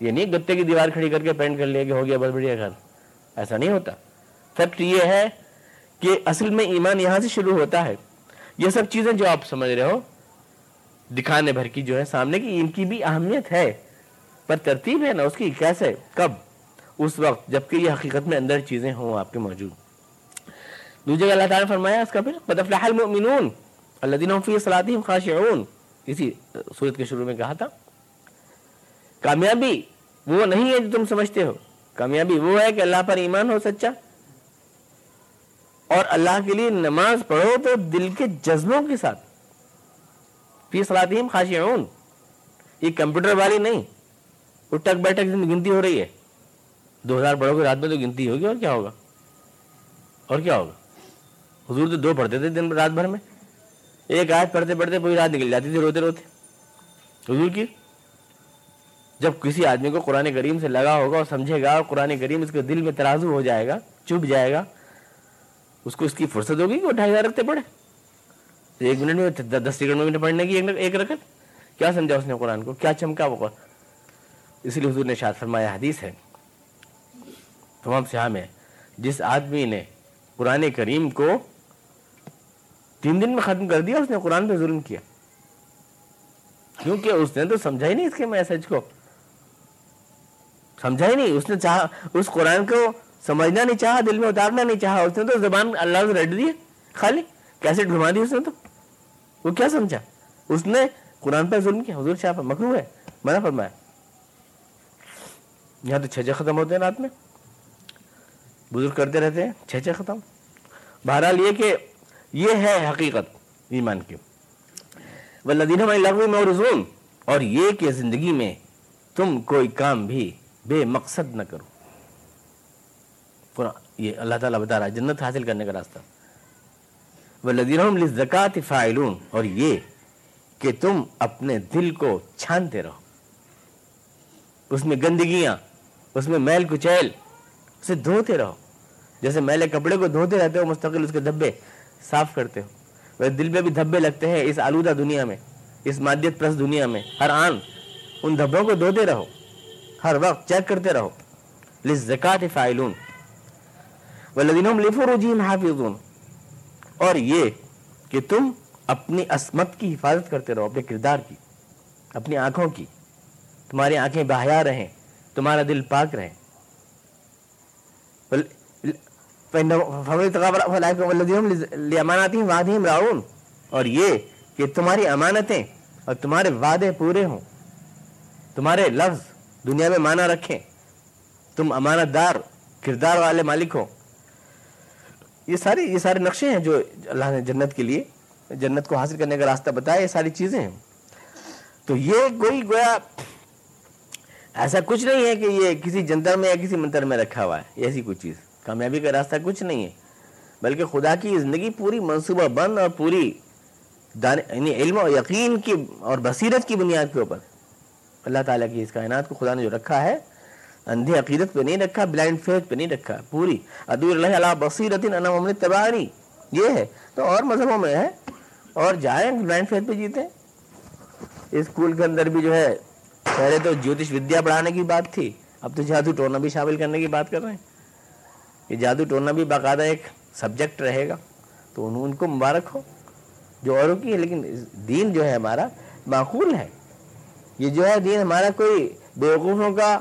یہ نہیں گتے کی دیوار کھڑی کر کے پینٹ کر لیا کہ ہو گیا بہت بڑھیا گھر۔ ایسا نہیں ہوتا۔ فیکٹ یہ ہے کہ اصل میں ایمان یہاں سے شروع ہوتا ہے۔ یہ سب چیزیں جو آپ سمجھ رہے ہو، دکھانے بھر کی جو ہے، سامنے کی ان کی بھی اہمیت ہے۔ پر ترتیب ہے نا اس کی، کیسے؟ کب؟ اس وقت جبکہ یہ حقیقت میں اندر چیزیں ہوں، آپ کے موجود۔ دوسری جگہ اللہ تعالیٰ نے فرمایا، اس کا پھر بدفلاح المؤمنون الذين هم في صلاتهم خاشعون۔ اسی صورت کے شروع میں کہا تھا۔ کامیابی وہ نہیں ہے جو تم سمجھتے ہو۔ کامیابی وہ ہے کہ اللہ پر ایمان ہو سچا۔ اور اللہ کے لیے نماز پڑھو تو دل کے جذبوں کے ساتھ۔ فی صلاتہم خاشعون۔ یہ کمپیوٹر والی نہیں۔ اٹھک بیٹھک گنتی ہو رہی ہے۔ دو ہزار پڑھو گے، رات میں تو گنتی ہوگی، اور کیا ہوگا؟ اور کیا ہوگا؟ حضور تو دو پڑھتے تھے دن رات بھر میں۔ ایک آیت پڑھتے پڑھتے پوری رات نکل جاتی تھی، روتے روتے۔ حضور کی؟ جب کسی آدمی کو قرآن کریم سے لگا ہوگا اور سمجھے گا اور قرآن کریم اس کے دل میں ترازو ہو جائے گا چپ جائے گا، اس کو اس کی فرصت ہوگی کہ وہ ڈھائی ہزار رکھتے پڑھے؟ ایک منٹ میں دس سیکنڈ میں پڑھنے کی ایک رکھت کیا سمجھا اس نے قرآن کو؟ کیا چمکا وہ اس لیے حضور نے شاد فرمایا، حدیث ہے، تمام سیاح میں، جس آدمی نے قرآن کریم کو تین دن میں ختم کر دیا، اس نے قرآن پہ ظلم کیا۔ کیونکہ اس نے تو سمجھا ہی نہیں اس کے میسج کو۔ سمجھا ہی نہیں، اس نے چاہا، اس قرآن کو سمجھنا نہیں چاہا، دل میں اتارنا نہیں چاہا، اس نے تو زبان اللہ سے رٹ دی، خالی کیسے گھما دی اس نے تو۔ وہ کیا سمجھا؟ اس نے قرآن پہ ظلم کیا، حضور شاہ مکرو ہے، منع فرمایا۔ یہاں تو چھجے ختم ہوتے ہیں رات میں۔ بزرگ کرتے رہتے ہیں چھچے ختم۔ بہرحال یہ کہ یہ ہے حقیقت ایمان کی۔ والذین لغو مورزون اور یہ کہ زندگی میں تم کوئی کام بھی بے مقصد نہ کرو۔ یہ اللہ تعالیٰ بتا رہا ہے، جنت حاصل کرنے کا راستہ۔ والذین للزکات فاعلون۔ اور یہ کہ تم اپنے دل کو چھانتے رہو۔ اس میں گندگیاں، اس میں میل کچیل، اسے دھوتے رہو۔ جیسے میلے کپڑے کو دھوتے رہتے ہو، مستقل اس کے دھبے صاف کرتے ہو۔ دل پہ بھی دھبے لگتے ہیں اس آلودہ دنیا میں، اس مادیت پرس دنیا میں۔ ہر آن ان دھبوں کو دھوتے رہو۔ ہر وقت چیک کرتے رہو۔ لزکات فائلون والذین لفروجہم حافظون۔ اور یہ کہ تم اپنی عصمت کی حفاظت کرتے رہو، اپنے کردار کی، اپنی آنکھوں کی۔ تمہاری آنکھیں بہیا رہیں، تمہارا دل پاک رہے۔ اور یہ کہ تمہاری امانتیں اور تمہارے وعدے پورے ہوں۔ تمہارے لفظ دنیا میں مانا رکھیں۔ تم امانت دار، کردار والے مالک ہو۔ یہ ساری، یہ سارے نقشے ہیں جو اللہ نے جنت کے لیے، جنت کو حاصل کرنے کا راستہ بتایا، یہ ساری چیزیں ہیں۔ تو یہ کوئی گویا ایسا کچھ نہیں ہے کہ یہ کسی جنتر میں یا کسی منتر میں رکھا ہوا ہے ایسی کوئی چیز۔ کامیابی کا راستہ کچھ نہیں ہے، بلکہ خدا کی زندگی پوری منصوبہ بند اور پوری یعنی علم و یقین کی اور بصیرت کی بنیاد کے اوپر۔ اللہ تعالیٰ کی اس کائنات کو خدا نے جو رکھا ہے، اندھے عقیدت پہ نہیں رکھا بلائنڈ فیتھ پہ نہیں رکھا، پوری۔ ادور اللہ علیہ بصیرت انم تباری یہ ہے۔ تو اور مذہبوں میں ہے۔ اور جائیں بلائنڈ فیتھ پہ جیتے۔ اسکول کے اندر بھی جو ہے، پہلے تو جوتش ودیا پڑھانے کی بات تھی، اب تو جادو ٹونا بھی شامل کرنے کی بات کر رہے ہیں۔ یہ جادو ٹونا بھی باقاعدہ ایک سبجیکٹ رہے گا۔ تو ان کو مبارک ہو۔ جو اوروں کی ہے، لیکن دین جو ہے ہمارا معقول ہے۔ یہ جو ہے دین ہمارا کوئی بیوقوفوں کا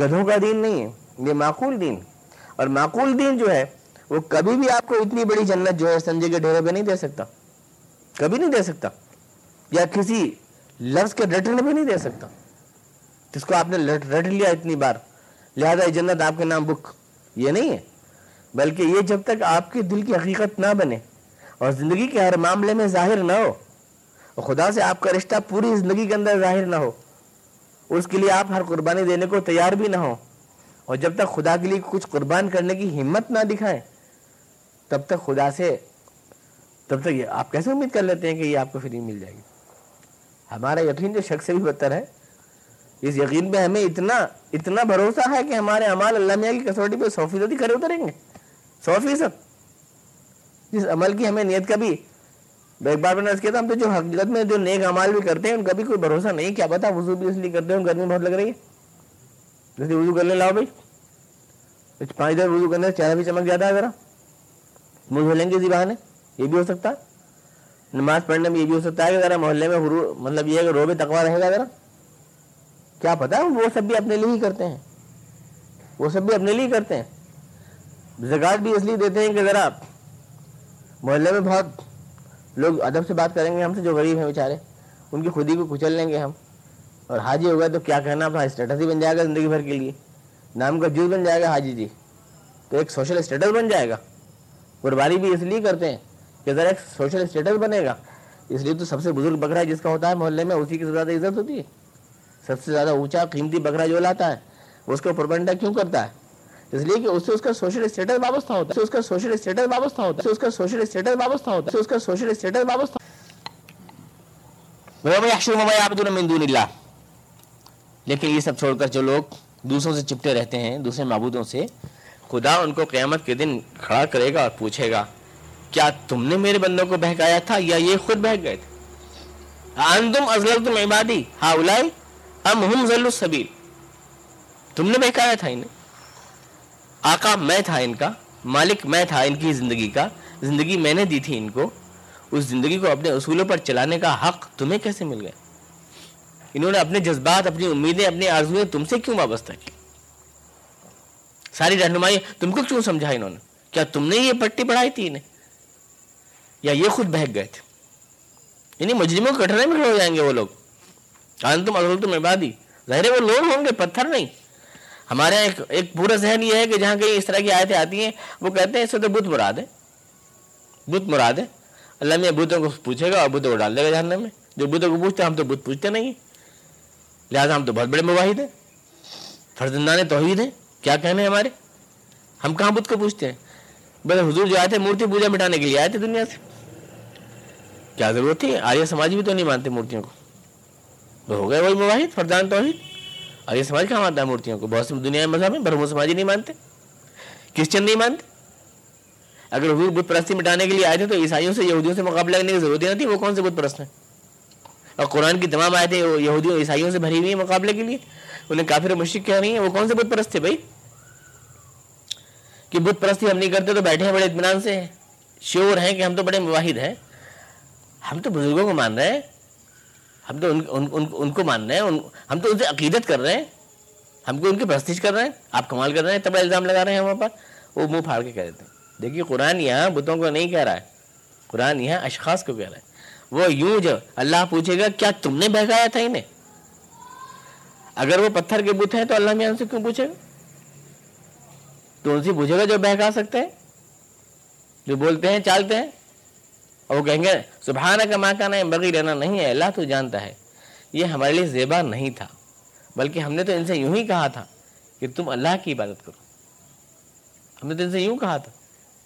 گدھوں کا دین نہیں ہے، یہ معقول دین۔ اور معقول دین جو ہے، وہ کبھی بھی آپ کو اتنی بڑی جنت جو ہے سنجے کے ڈھیرے پہ نہیں دے سکتا۔ کبھی نہیں دے سکتا۔ یا کسی لفظ کے رٹنے پہ نہیں دے سکتا۔ جس کو آپ نے رٹ لیا اتنی بار۔ لہذا جنت آپ کے نام بک۔ یہ نہیں ہے۔ بلکہ یہ جب تک آپ کے دل کی حقیقت نہ بنے اور زندگی کے ہر معاملے میں ظاہر نہ ہو اور خدا سے آپ کا رشتہ پوری زندگی کے اندر ظاہر نہ ہو۔ اس کے لیے آپ ہر قربانی دینے کو تیار بھی نہ ہو اور جب تک خدا کے لیے کچھ قربان کرنے کی ہمت نہ دکھائیں، تب تک خدا سے، تب تک یہ آپ کیسے امید کر لیتے ہیں کہ یہ آپ کو فری مل جائے گی؟ ہمارا یقین جو شخص سے بھی بدتر ہے، اس یقین پہ ہمیں اتنا اتنا بھروسہ ہے کہ ہمارے عمال اللہ میاں کی کسوٹی پہ سو فیصد ہی کھڑے اتریں گے۔ سو فیصد۔ جس عمل کی ہمیں نیت کا بھی ایک بار میں نے کیا تھا، ہم تو جو حقیقت میں جو نیک عمال بھی کرتے ہیں، ان کا بھی کوئی بھروسہ نہیں کیا پتا وضو بھی اس لیے کرتے ہیں گرمی بہت لگ رہی ہے۔ جیسے وضو کرنے لاؤ بھائی۔ پانچ دن وضو کرنے سے چہرہ بھی چمک جاتا ہے ذرا۔ منہ دھو لیں گے اسی بہانے، یہ بھی ہو سکتا ہے۔ نماز پڑھنے میں یہ بھی ہو سکتا ہے کہ ذرا محلے میں مطلب یہ ہے کہ روب تقوا رہے گا ذرا۔ کیا پتا وہ سب بھی اپنے لیے ہی کرتے ہیں۔ وہ سب بھی اپنے لیے کرتے ہیں۔ زکات بھی اس لیے دیتے ہیں کہ ذرا محلے میں بہت لوگ ادب سے بات کریں گے، ہم سے جو غریب ہیں بیچارے، ان کی خودی کو کچل لیں گے ہم۔ اور حاجی ہوگا تو کیا کہنا، اپنا اسٹیٹس ہی بن جائے گا زندگی بھر کے لیے۔ نام کا جز بن جائے گا حاجی جی۔ تو ایک سوشل اسٹیٹس بن جائے گا۔ قربانی بھی اس لیے کرتے ہیں کہ ذرا ایک سوشل اسٹیٹس بنے گا۔ اس لیے تو سب سے بزرگ بکرا جس کا ہوتا ہے محلے میں، اسی کی زیادہ عزت ہوتی ہے۔ سب سے زیادہ اونچا قیمتی بکرا جو لاتا ہے اس کو پرپنڈا کیوں کرتا ہے؟ اس لیے کہ اس سے اس کا سوشل اسٹیٹس وابستہ ہوتا ہے۔ اس کا سوشل اسٹیٹس وابستہ ہوتا ہے۔ اس کا سوشل اسٹیٹس وابستہ ہوتا ہے۔ اس کا سوشل اسٹیٹس وابستہ وَيَوْمَ يَحْشُرُهُمْ وَيَعْبُدُونَ من دون اللہ لیکن یہ سب چھوڑ کر جو لوگ دوسروں سے چپٹے رہتے ہیں، دوسرے معبودوں سے، خدا ان کو قیامت کے دن کھڑا کرے گا اور پوچھے گا، کیا تم نے میرے بندوں کو بہکایا تھا یا یہ خود بہک گئے تھے؟ انتم ازلتم عبادی ہاؤلائی ام ہم ذل السبیل تم نے بہکایا تھا انہیں۔ آقا میں تھا ان کا، مالک میں تھا ان کی زندگی کا، زندگی میں نے دی تھی ان کو۔ اس زندگی کو اپنے اصولوں پر چلانے کا حق تمہیں کیسے مل گیا؟ انہوں نے اپنے جذبات، اپنی امیدیں، اپنی آرزویں تم سے کیوں وابستہ کی؟ ساری رہنمائی تم کو کیوں سمجھا انہوں نے؟ کیا تم نے یہ پٹی پڑھائی تھی انہیں؟ یا یہ خود بہک گئے تھے؟ یعنی مجرموں کٹرے میں کھڑے ہو جائیں گے وہ لوگ۔ تم اگر تم عبادی۔ ظاہر وہ لوگ ہوں گے، پتھر نہیں۔ ہمارے یہاں ایک ایک پورا ذہن یہ ہے کہ جہاں کہیں اس طرح کی آیتیں آتی ہیں، وہ کہتے ہیں، اس سے تو بت مراد ہے بت مراد ہے اللہ میں بتوں کو پوچھے گا اور بتوں کو ڈال دے گا جاننے میں۔ جو بتوں کو پوچھتے ہیں، ہم تو بت پوچھتے نہیں لہٰذا ہم تو بہت بڑے مواحد ہیں۔ فرزندان توحید ہیں۔ کیا کہنے ہیں ہمارے؟ ہم کہاں بت کو پوچھتے ہیں؟ بس حضور جو آئے تھے، مورتی پوجا مٹانے کے لیے آئے تھے دنیا سے۔ کیا ضرورت تھی؟ آریہ سماج بھی تو نہیں مانتے مورتیوں کو۔ تو ہو گئے وہی مواحد فردان توحید۔ آریہ سماج کہاں مانتا ہے مورتیوں کو؟ بہت سی دنیا میں مذہب ہے برہم سماجی نہیں مانتے۔ کرسچن نہیں مانتے۔ اگر حضور بت پرستی مٹانے کے لیے آئے تھے تو عیسائیوں سے یہودیوں سے مقابلہ کرنے کی ضرورت ہی نہیں تھی، وہ کون سے بت پرست ہیں؟ اور قرآن کی تمام آئے تھے یہودیوں عیسائیوں سے بھری ہوئی ہیں مقابلے کے لیے۔ انہیں کافر مشرق کیا نہیں ہے وہ کون سے بت پرست تھے بھائی؟ کہ بت پرستی ہم نہیں کرتے تو بیٹھے ہیں، بڑے اطمینان سے شیور ہیں کہ ہم تو بڑے مواحد ہیں۔ ہم تو بزرگوں کو مان رہے ہیں۔ ہم تو ان, ان, ان, ان کو مان رہے ہیں ہم تو ان سے عقیدت کر رہے ہیں۔ ہم کو ان کی پرستش کر رہے ہیں۔ آپ کمال کر رہے ہیں تب الزام لگا رہے ہیں وہاں پر۔ وہ منہ پھاڑ کے کہہ دیتے ہیں۔ دیکھیے قرآن یہاں بتوں کو نہیں کہہ رہا ہے۔ قرآن یہاں اشخاص کو کہہ رہا ہے۔ وہ یوں جو اللہ پوچھے گا کیا تم نے بہکایا تھا انہیں؟ اگر وہ پتھر کے بت ہیں تو اللہ میاں سے کیوں پوچھے گا؟ تو ان سے پوچھے گا جو بہکا سکتے ہیں۔ جو بولتے ہیں چالتے ہیں۔ اور وہ کہیں گے سبحانہ کا ماں کا نام بغیر رہنا نہیں ہے، اللہ تو جانتا ہے۔ یہ ہمارے لیے زیبا نہیں تھا، بلکہ ہم نے تو ان سے یوں ہی کہا تھا کہ تم اللہ کی عبادت کرو۔ ہم نے تو ان سے یوں کہا تھا۔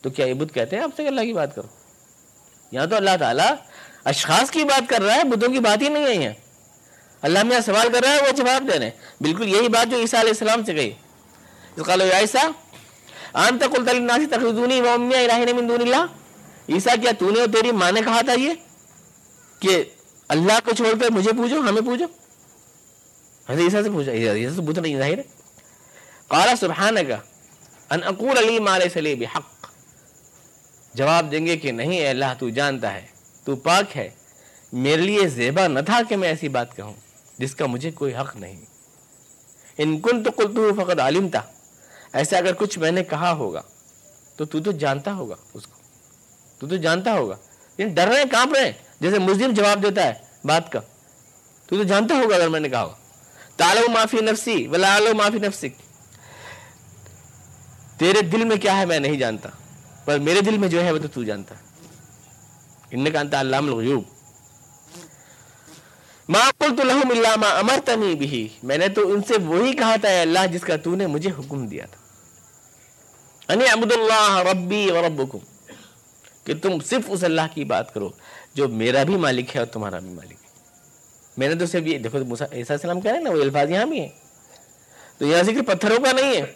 تو کیا یہ بدھ کہتے ہیں آپ سے اللہ کی بات کرو؟ یہاں تو اللہ تعالیٰ اشخاص کی بات کر رہا ہے، بدھوں کی بات ہی نہیں ہے یہاں اللہ میں سوال کر رہا ہے، وہ جواب دے رہے ہیں۔ بالکل یہی بات جو عیسیٰ علیہ السلام سے کہی۔ عیسیٰ آن تک تخدونی و امیہ الہ من دون اللہ عیسیٰ کیا تو نے اور تیری ماں نے کہا تھا یہ کہ اللہ کو چھوڑ کر مجھے پوچھو ہمیں پوچھو حضرت عیسیٰ سے پوچھا عیسیٰ سے پوچھنا نہیں، ظاہر ہے۔ قال سبحانک ان اقول علی ما لیس لی بحق۔ جواب دیں گے کہ نہیں، اے اللہ، تو جانتا ہے، تو پاک ہے۔ میرے لیے زیبا نہ تھا کہ میں ایسی بات کہوں، جس کا مجھے کوئی حق نہیں۔ ان کن تو کل تو فقط عالم تھا ایسا اگر کچھ میں نے کہا ہوگا، تو تو تو جانتا ہوگا اس کو۔ تو تو جانتا ہوگا۔ یعنی ڈر رہے ہیں، کانپ رہے ہیں۔ جیسے مسلم جواب دیتا ہے بات کا۔ تو تو جانتا ہوگا اگر میں نے کہا ہوگا تالو معافی نفسی ولا معافی نفسی تیرے دل میں کیا ہے میں نہیں جانتا، پر میرے دل میں جو ہے وہ تو تو جانتا۔ ان نے کہا علام الغیوب۔ ما قلت لهم الا ما امرتنی به۔ میں نے تو ان سے وہی کہا تھا، اے اللہ، جس کا تو نے مجھے حکم دیا تھا۔ انی عبد اللہ ربی و ربکم۔ کہ تم صرف اس اللہ کی بات کرو جو میرا بھی مالک ہے اور تمہارا بھی مالک ہے۔ میں نے تو صرف یہ دیکھو، موسیٰ عیسیٰ السلام کہہ رہے ہیں نا، وہ الفاظ یہاں بھی ہیں۔ تو یہاں ذکر پتھروں کا نہیں ہے۔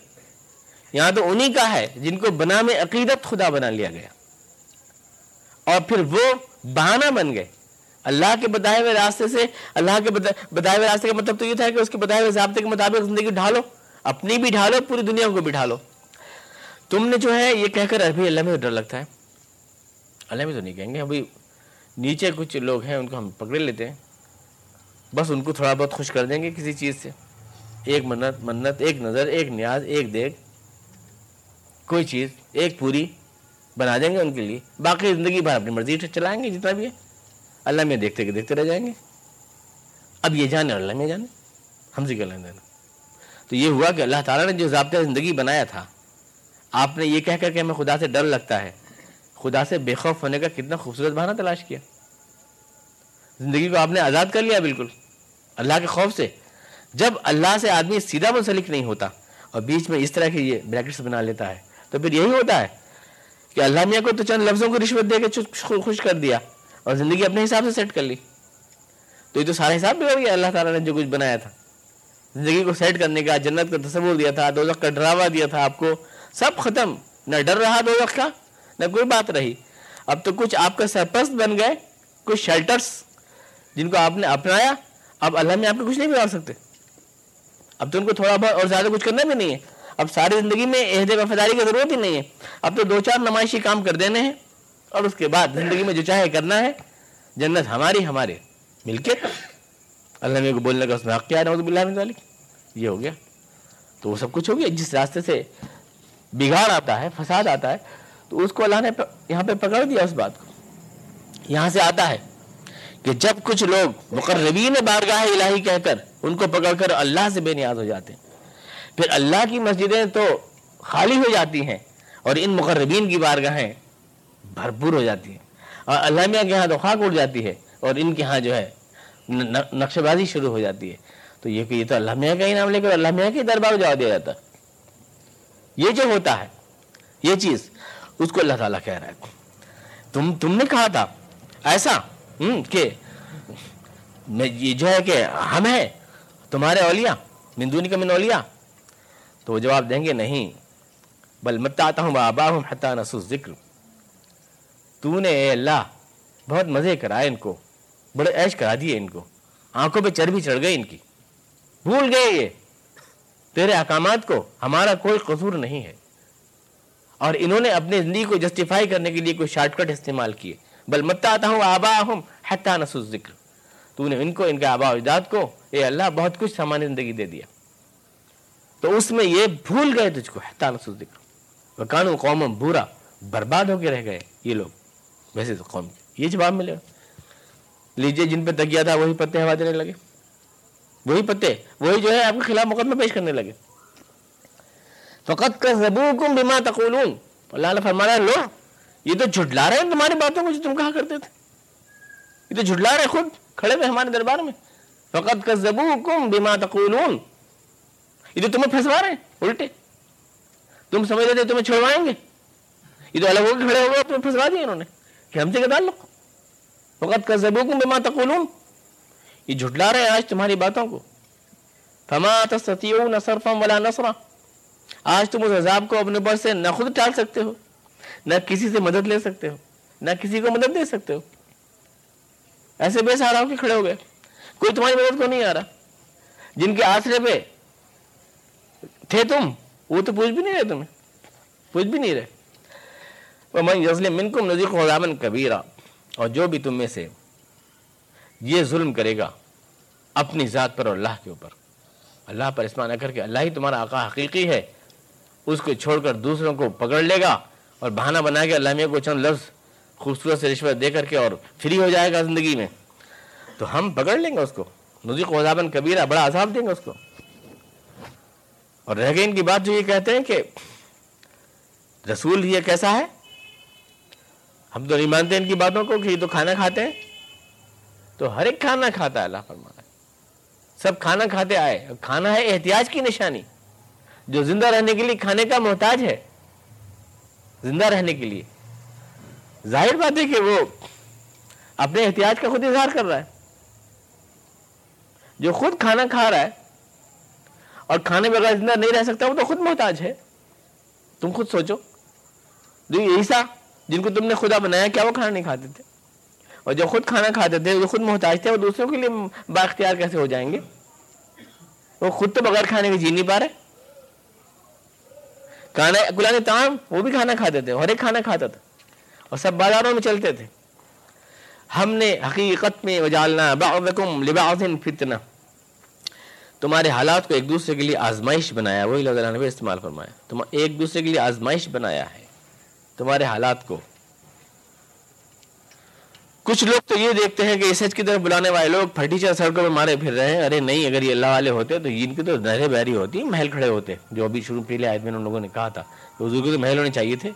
یہاں تو انہی کا ہے جن کو بنا میں عقیدت خدا بنا لیا گیا۔ اور پھر وہ بہانہ بن گئے۔ اللہ کے بتائے ہوئے راستے سے اللہ کے بتائے ہوئے راستے کا مطلب تو یہ تھا کہ اس کے بتائے ہوئے ضابطے کے مطابق زندگی ڈھالو۔ اپنی بھی ڈھالو، پوری دنیا کو بھی ڈھالو۔ تم نے جو ہے یہ کہہ کر ابھی اللہ میں ڈر لگتا ہے۔ اللہ میں تو نہیں کہیں گے، ابھی نیچے کچھ لوگ ہیں، ان کو ہم پکڑے لیتے ہیں۔ بس ان کو تھوڑا بہت خوش کر دیں گے کسی چیز سے۔ ایک منت منت، ایک نظر، ایک نیاز، ایک دیکھ۔ کوئی چیز، ایک پوری بنا دیں گے ان کے لیے۔ باقی زندگی بھر اپنی مرضی سے چلائیں گے جتنا بھی ہے۔ اللہ میں دیکھتے کہ دیکھتے رہ جائیں گے۔ اب یہ جانے اور اللہ میں جانے۔ ہم سے کیا لینا دینا تو یہ ہوا کہ اللہ تعالیٰ نے جو ضابطہ زندگی بنایا تھا، آپ نے یہ کہہ کر کہ ہمیں خدا سے ڈر لگتا ہے۔ خدا سے بے خوف ہونے کا کتنا خوبصورت بہانہ تلاش کیا۔ زندگی کو آپ نے آزاد کر لیا بالکل۔ اللہ کے خوف سے۔ جب اللہ سے آدمی سیدھا منسلک نہیں ہوتا اور بیچ میں اس طرح کے یہ بریکٹس بنا لیتا ہے، تو پھر یہی ہوتا ہے کہ اللہ میاں کو تو چند لفظوں کو رشوت دے کے خوش کر دیا اور زندگی اپنے حساب سے سیٹ کر لی۔ تو یہ تو سارا حساب بھی ہو گیا، اللہ تعالیٰ نے جو کچھ بنایا تھا۔ زندگی کو سیٹ کرنے کا، جنت کا تصور دیا تھا دو کا ڈراوا دیا تھا، آپ کو سب ختم۔ نہ ڈر رہا دو کا نہ کوئی بات رہی۔ اب تو کچھ آپ کا سرپرست بن گئے، کچھ شیلٹرس جن کو آپ نے اپنایا، اب اللہ میں آپ کو کچھ نہیں بگاڑ سکتے۔ اب تو ان کو تھوڑا بہت اور زیادہ کچھ کرنا بھی نہیں ہے۔ اب ساری زندگی میں عہد وفاداری کی ضرورت ہی نہیں ہے۔ اب تو دو چار نمائشی کام کر دینے ہیں اور اس کے بعد زندگی میں جو چاہے کرنا ہے۔ جنت ہماری، ہمارے۔ مل کے۔ اللہ میں کو بولنے کا اس میں حق کیا نوز باللہ یہ ہو گیا۔ تو وہ سب کچھ ہو گیا۔ جس راستے سے بگاڑ آتا ہے، فساد آتا ہے تو اس کو اللہ نے یہاں پہ پکڑ دیا اس بات کو۔ یہاں سے آتا ہے کہ جب کچھ لوگ مقربین بارگاہ الہی کہہ کر ان کو پکڑ کر اللہ سے بے نیاز ہو جاتے ہیں، پھر اللہ کی مسجدیں تو خالی ہو جاتی ہیں اور ان مقربین کی بارگاہیں بھرپور ہو جاتی ہیں۔ اور اللہ میاں کے یہاں تو خاک اڑ جاتی ہے اور ان کے ہاں جو ہے نقشے بازی شروع ہو جاتی ہے۔ تو یہ کہ یہ تو اللہ میاں کا ہی نام لے کر اللہ میاں کے دربار جواب دیا جاتا۔ ہے یہ جو ہوتا ہے، یہ چیز اس کو اللہ تعالیٰ کہہ رہا ہے۔ تم تم نے کہا تھا، ایسا کہ یہ جو ہے کہ ہم ہیں، تمہارے اولیاء، مندونی کا من اولیاء۔ تو وہ جواب دیں گے، نہیں، بل مت آتا ہوں بابا ہوں حتیٰ نسو ذکر تو نے اے اللہ، بہت مزے کرائے ان کو، بڑے عیش کرا دیے ان کو۔ آنکھوں پہ چربی چڑھ گئی ان کی۔ بھول گئے یہ۔ تیرے احکامات کو ہمارا کوئی قصور نہیں ہے۔ اور انہوں نے اپنی زندگی کو جسٹیفائی کرنے کے لیے کوئی شارٹ کٹ استعمال کیے۔ بل متا آتا ہوں آبا ہوں حتیٰ نسو ذکر تو نے ان کو، ان کے آبا اجداد کو اے اللہ بہت کچھ سامان زندگی دے دیا۔ تو اس میں یہ بھول گئے تجھ کو، حتیٰ نسو ذکر وکانو قوم برا برباد ہو کے رہ گئے یہ لوگ۔ ویسے تو قوم یہ جواب ملے۔ گا لیجیے جن پہ تکیا تھا وہی پتے ہوا دینے لگے۔ وہی پتے، وہی جو ہے آپ کے خلاف مقدمہ پیش کرنے لگے۔ فقط کا زبوکم بما تقولون۔ اللہ نے فرمایا، لو، یہ تو جھٹلا رہے ہیں تمہاری باتوں کو جو تم کہا کرتے تھے۔ یہ تو جھٹلا رہے خود، کھڑے ہوئے ہمارے دربار میں۔ فقط کا زبوکم بما تقولون۔ یہ تو تمہیں پھنسوا رہے ہیں، الٹے۔ تم سمجھ رہے تھے، تمہیں چھوڑوائیں گے۔ یہ تو الگ ہو کے کھڑے ہو گئے تمہیں پھنسوا دیا انہوں نے، کہ ہم سے کیا تعلق۔ فقط کا زبوکم بما تقولون۔ یہ جھٹلا رہے ہیں آج تمہاری باتوں کو۔ فما تستطيعون صرفا ولا نصرا۔ آج تم اس عذاب کو اپنے اوپر سے نہ خود ٹال سکتے ہو، نہ کسی سے مدد لے سکتے ہو، نہ کسی کو مدد دے سکتے ہو۔ ایسے بے سہارا ہو کے کھڑے ہو گئے۔ کوئی تمہاری مدد کو نہیں آ رہا۔ جن کے آسرے پہ تھے تم، وہ تو پوچھ بھی نہیں رہے تمہیں۔ پوچھ بھی نہیں رہے۔ وَمَنْ يَظْلِمْ مِنْكُمْ نُذِقْهُ عَذَابًا كَبِيرًا۔ اور جو بھی تم میں سے یہ ظلم کرے گا اپنی ذات پر اور اللہ کے اوپر۔ اللہ پر اسمان نہ کر کے اللہ ہی تمہارا آقا حقیقی ہے۔ اس کو چھوڑ کر دوسروں کو پکڑ لے گا اور بہانہ بنا کے اللہ میاں کو چند لفظ خوبصورت سے رشوت دے کر کے اور فری ہو جائے گا زندگی میں۔ تو ہم پکڑ لیں گے اس کو۔ نزی کو کبیرہ، بڑا عذاب دیں گے اس کو۔ اور رہ گئے ان کی بات جو یہ کہتے ہیں کہ رسول یہ کیسا ہے؟ ہم تو نہیں مانتے ان کی باتوں کو کہ یہ تو کھانا کھاتے ہیں۔ تو ہر ایک کھانا کھاتا ہے، اللہ فرمانا سب کھانا کھاتے آئے۔ کھانا ہے احتیاج کی نشانی۔ جو زندہ رہنے کے لیے کھانے کا محتاج ہے، زندہ رہنے کے لیے۔ ظاہر بات ہے کہ وہ اپنے احتیاط کا خود اظہار کر رہا ہے۔ جو خود کھانا کھا رہا ہے اور کھانے بغیر زندہ نہیں رہ سکتا، وہ تو خود محتاج ہے۔ تم خود سوچو۔ جو عیسا جن کو تم نے خدا بنایا، کیا وہ کھانا نہیں کھاتے تھے؟ اور جو خود کھانا کھاتے تھے، جو خود محتاج تھے، وہ دوسروں کے لیے باختیار کیسے ہو جائیں گے؟ وہ خود تو بغیر کھانے کے جی نہیں پا رہے۔ کھانا کلانے تام وہ بھی کھانا کھاتے تھے، ہر ایک کھانا کھاتا تھا۔ اور سب بازاروں میں چلتے تھے۔ ہم نے حقیقت میں وجالنا بعضکم لبعض فتنہ۔ تمہارے حالات کو ایک دوسرے کے لیے آزمائش بنایا، وہی اللہ نے استعمال فرمایا۔ تم ایک دوسرے کے لیے آزمائش بنایا ہے۔ تمہارے حالات کو کچھ لوگ تو یہ دیکھتے ہیں کہ اس سچ کی طرف بلانے والے لوگ پھٹیچر سڑکوں میں مارے پھر رہے ہیں۔ ارے نہیں، اگر یہ اللہ والے ہوتے تو ان کی تو نہریں بہری ہوتی، محل کھڑے ہوتے، جو ابھی شروع پہلے آئے ان لوگوں نے کہا تھا کہ حضور کو تو محل ہونے چاہیے تھے۔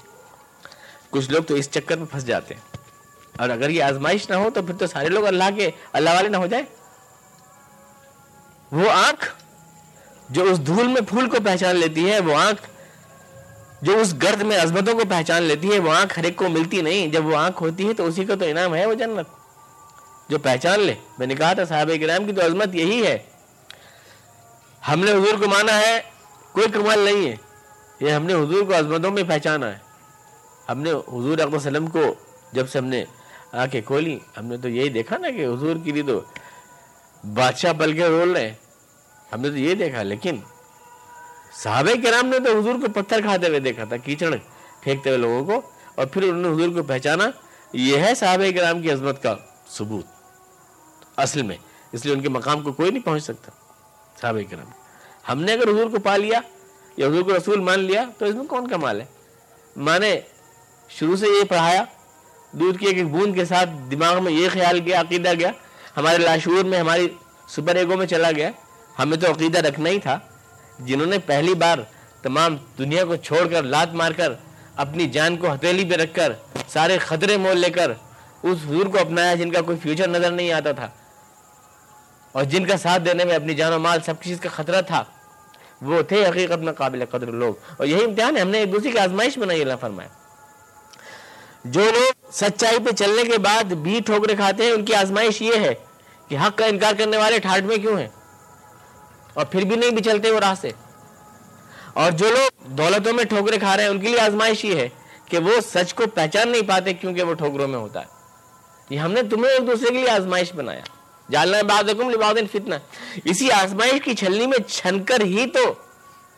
کچھ لوگ تو اس چکر میں پھنس جاتے ہیں۔ اور اگر یہ آزمائش نہ ہو تو پھر تو سارے لوگ اللہ کے، اللہ والے نہ ہو جائے وہ آنکھ جو اس دھول میں پھول کو پہچان لیتی ہے، وہ آنکھ جو اس گرد میں عظمتوں کو پہچان لیتی ہے، وہ آنکھ ہر ایک کو ملتی نہیں۔ جب وہ آنکھ ہوتی ہے تو اسی کا تو انعام ہے وہ جنت۔ جو پہچان لے۔ میں نے کہا تھا صاحب کرام کی تو عظمت یہی ہے۔ ہم نے حضور کو مانا ہے، کوئی کمال نہیں ہے۔ یہ ہم نے حضور کو عظمتوں میں پہچانا ہے۔ ہم نے حضور اقبال وسلم کو جب سے ہم نے آ کے کھولی، ہم نے تو یہی دیکھا نا کہ حضور کے لیے تو بادشاہ پل کے رول رہے۔ ہم نے تو یہ دیکھا، لیکن صحابہ کرام نے تو حضور کو پتھر کھاتے ہوئے دیکھا تھا، کیچڑ پھینکتے ہوئے لوگوں کو، اور پھر انہوں نے حضور کو پہچانا، یہ ہے صحابہ کرام کی عظمت کا ثبوت اصل میں، اس لیے ان کے مقام کو کوئی نہیں پہنچ سکتا صحابہ کرام۔ ہم نے اگر حضور کو پا لیا یا حضور کو رسول مان لیا، تو اس میں کون کا مال ہے؟ مانے شروع سے یہ پڑھایا، دودھ کی ایک بوند کے ساتھ دماغ میں یہ خیال گیا عقیدہ گیا، ہمارے لاشور میں، ہماری سپر ایگو میں چلا گیا، ہمیں تو عقیدہ رکھنا ہی تھا۔ جنہوں نے پہلی بار تمام دنیا کو چھوڑ کر لات مار کر اپنی جان کو ہتھیلی پہ رکھ کر سارے خطرے مول لے کر اس حضور کو اپنایا جن کا کوئی فیوچر نظر نہیں آتا تھا۔ اور جن کا ساتھ دینے میں اپنی جان و مال سب چیز کا خطرہ تھا، وہ تھے حقیقت میں قابل قدر لوگ۔ اور یہی امتحان ہے، ہم نے ایک دوسرے کی آزمائش بنائی، اللہ فرمایا جو لوگ سچائی پہ چلنے کے بعد بھی ٹھوکرے کھاتے ہیں، ان کی آزمائش یہ ہے کہ حق کا انکار کرنے والے ٹھاٹ میں کیوں ہیں؟ اور پھر بھی نہیں بھی چلتے وہ راہ سے اور جو لوگ دولتوں میں ٹھوکرے کھا رہے ہیں، ان کے لیے آزمائش یہ ہے کہ وہ سچ کو پہچان نہیں پاتے کیونکہ وہ ٹھوکروں میں ہوتا ہے۔ یہ ہم نے تمہیں ایک دوسرے کے لیے آزمائش بنایا۔ جالنا بعد فتنہ۔ اسی آزمائش کی چھلنی میں چھن کر ہی تو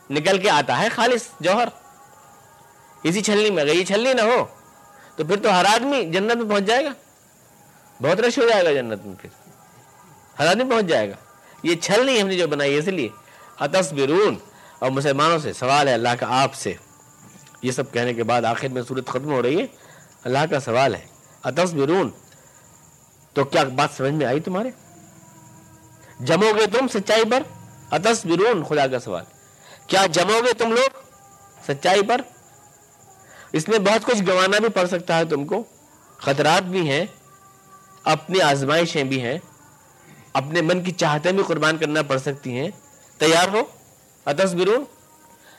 نکل کے آتا ہے خالص جوہر۔ اسی چھلنی میں، اگر یہ چھلنی نہ ہو، تو پھر تو ہر آدمی جنت میں پہنچ جائے گا۔ بہت رش ہو جائے گا جنت میں پھر۔ ہر آدمی پہنچ جائے گا۔ یہ چھل نہیں ہم نے جو بنائی اس لیے۔ برون اور مسلمانوں سے سوال ہے اللہ کا آپ سے۔ یہ سب کہنے کے بعد آخر میں صورت ختم ہو رہی ہے۔ اللہ کا سوال ہے۔ اتس برون تو کیا بات سمجھ میں آئی تمہارے؟ جمو گے تم سچائی پر؟ اتس برون خدا کا سوال۔ کیا جمو گے تم لوگ سچائی پر؟ اس میں بہت کچھ گوانا بھی پڑ سکتا ہے تم کو۔ خطرات بھی ہیں، اپنی آزمائشیں بھی ہیں۔ اپنے من کی چاہتے بھی قربان کرنا پڑ سکتی ہیں۔ تیار ہو؟ اتس برون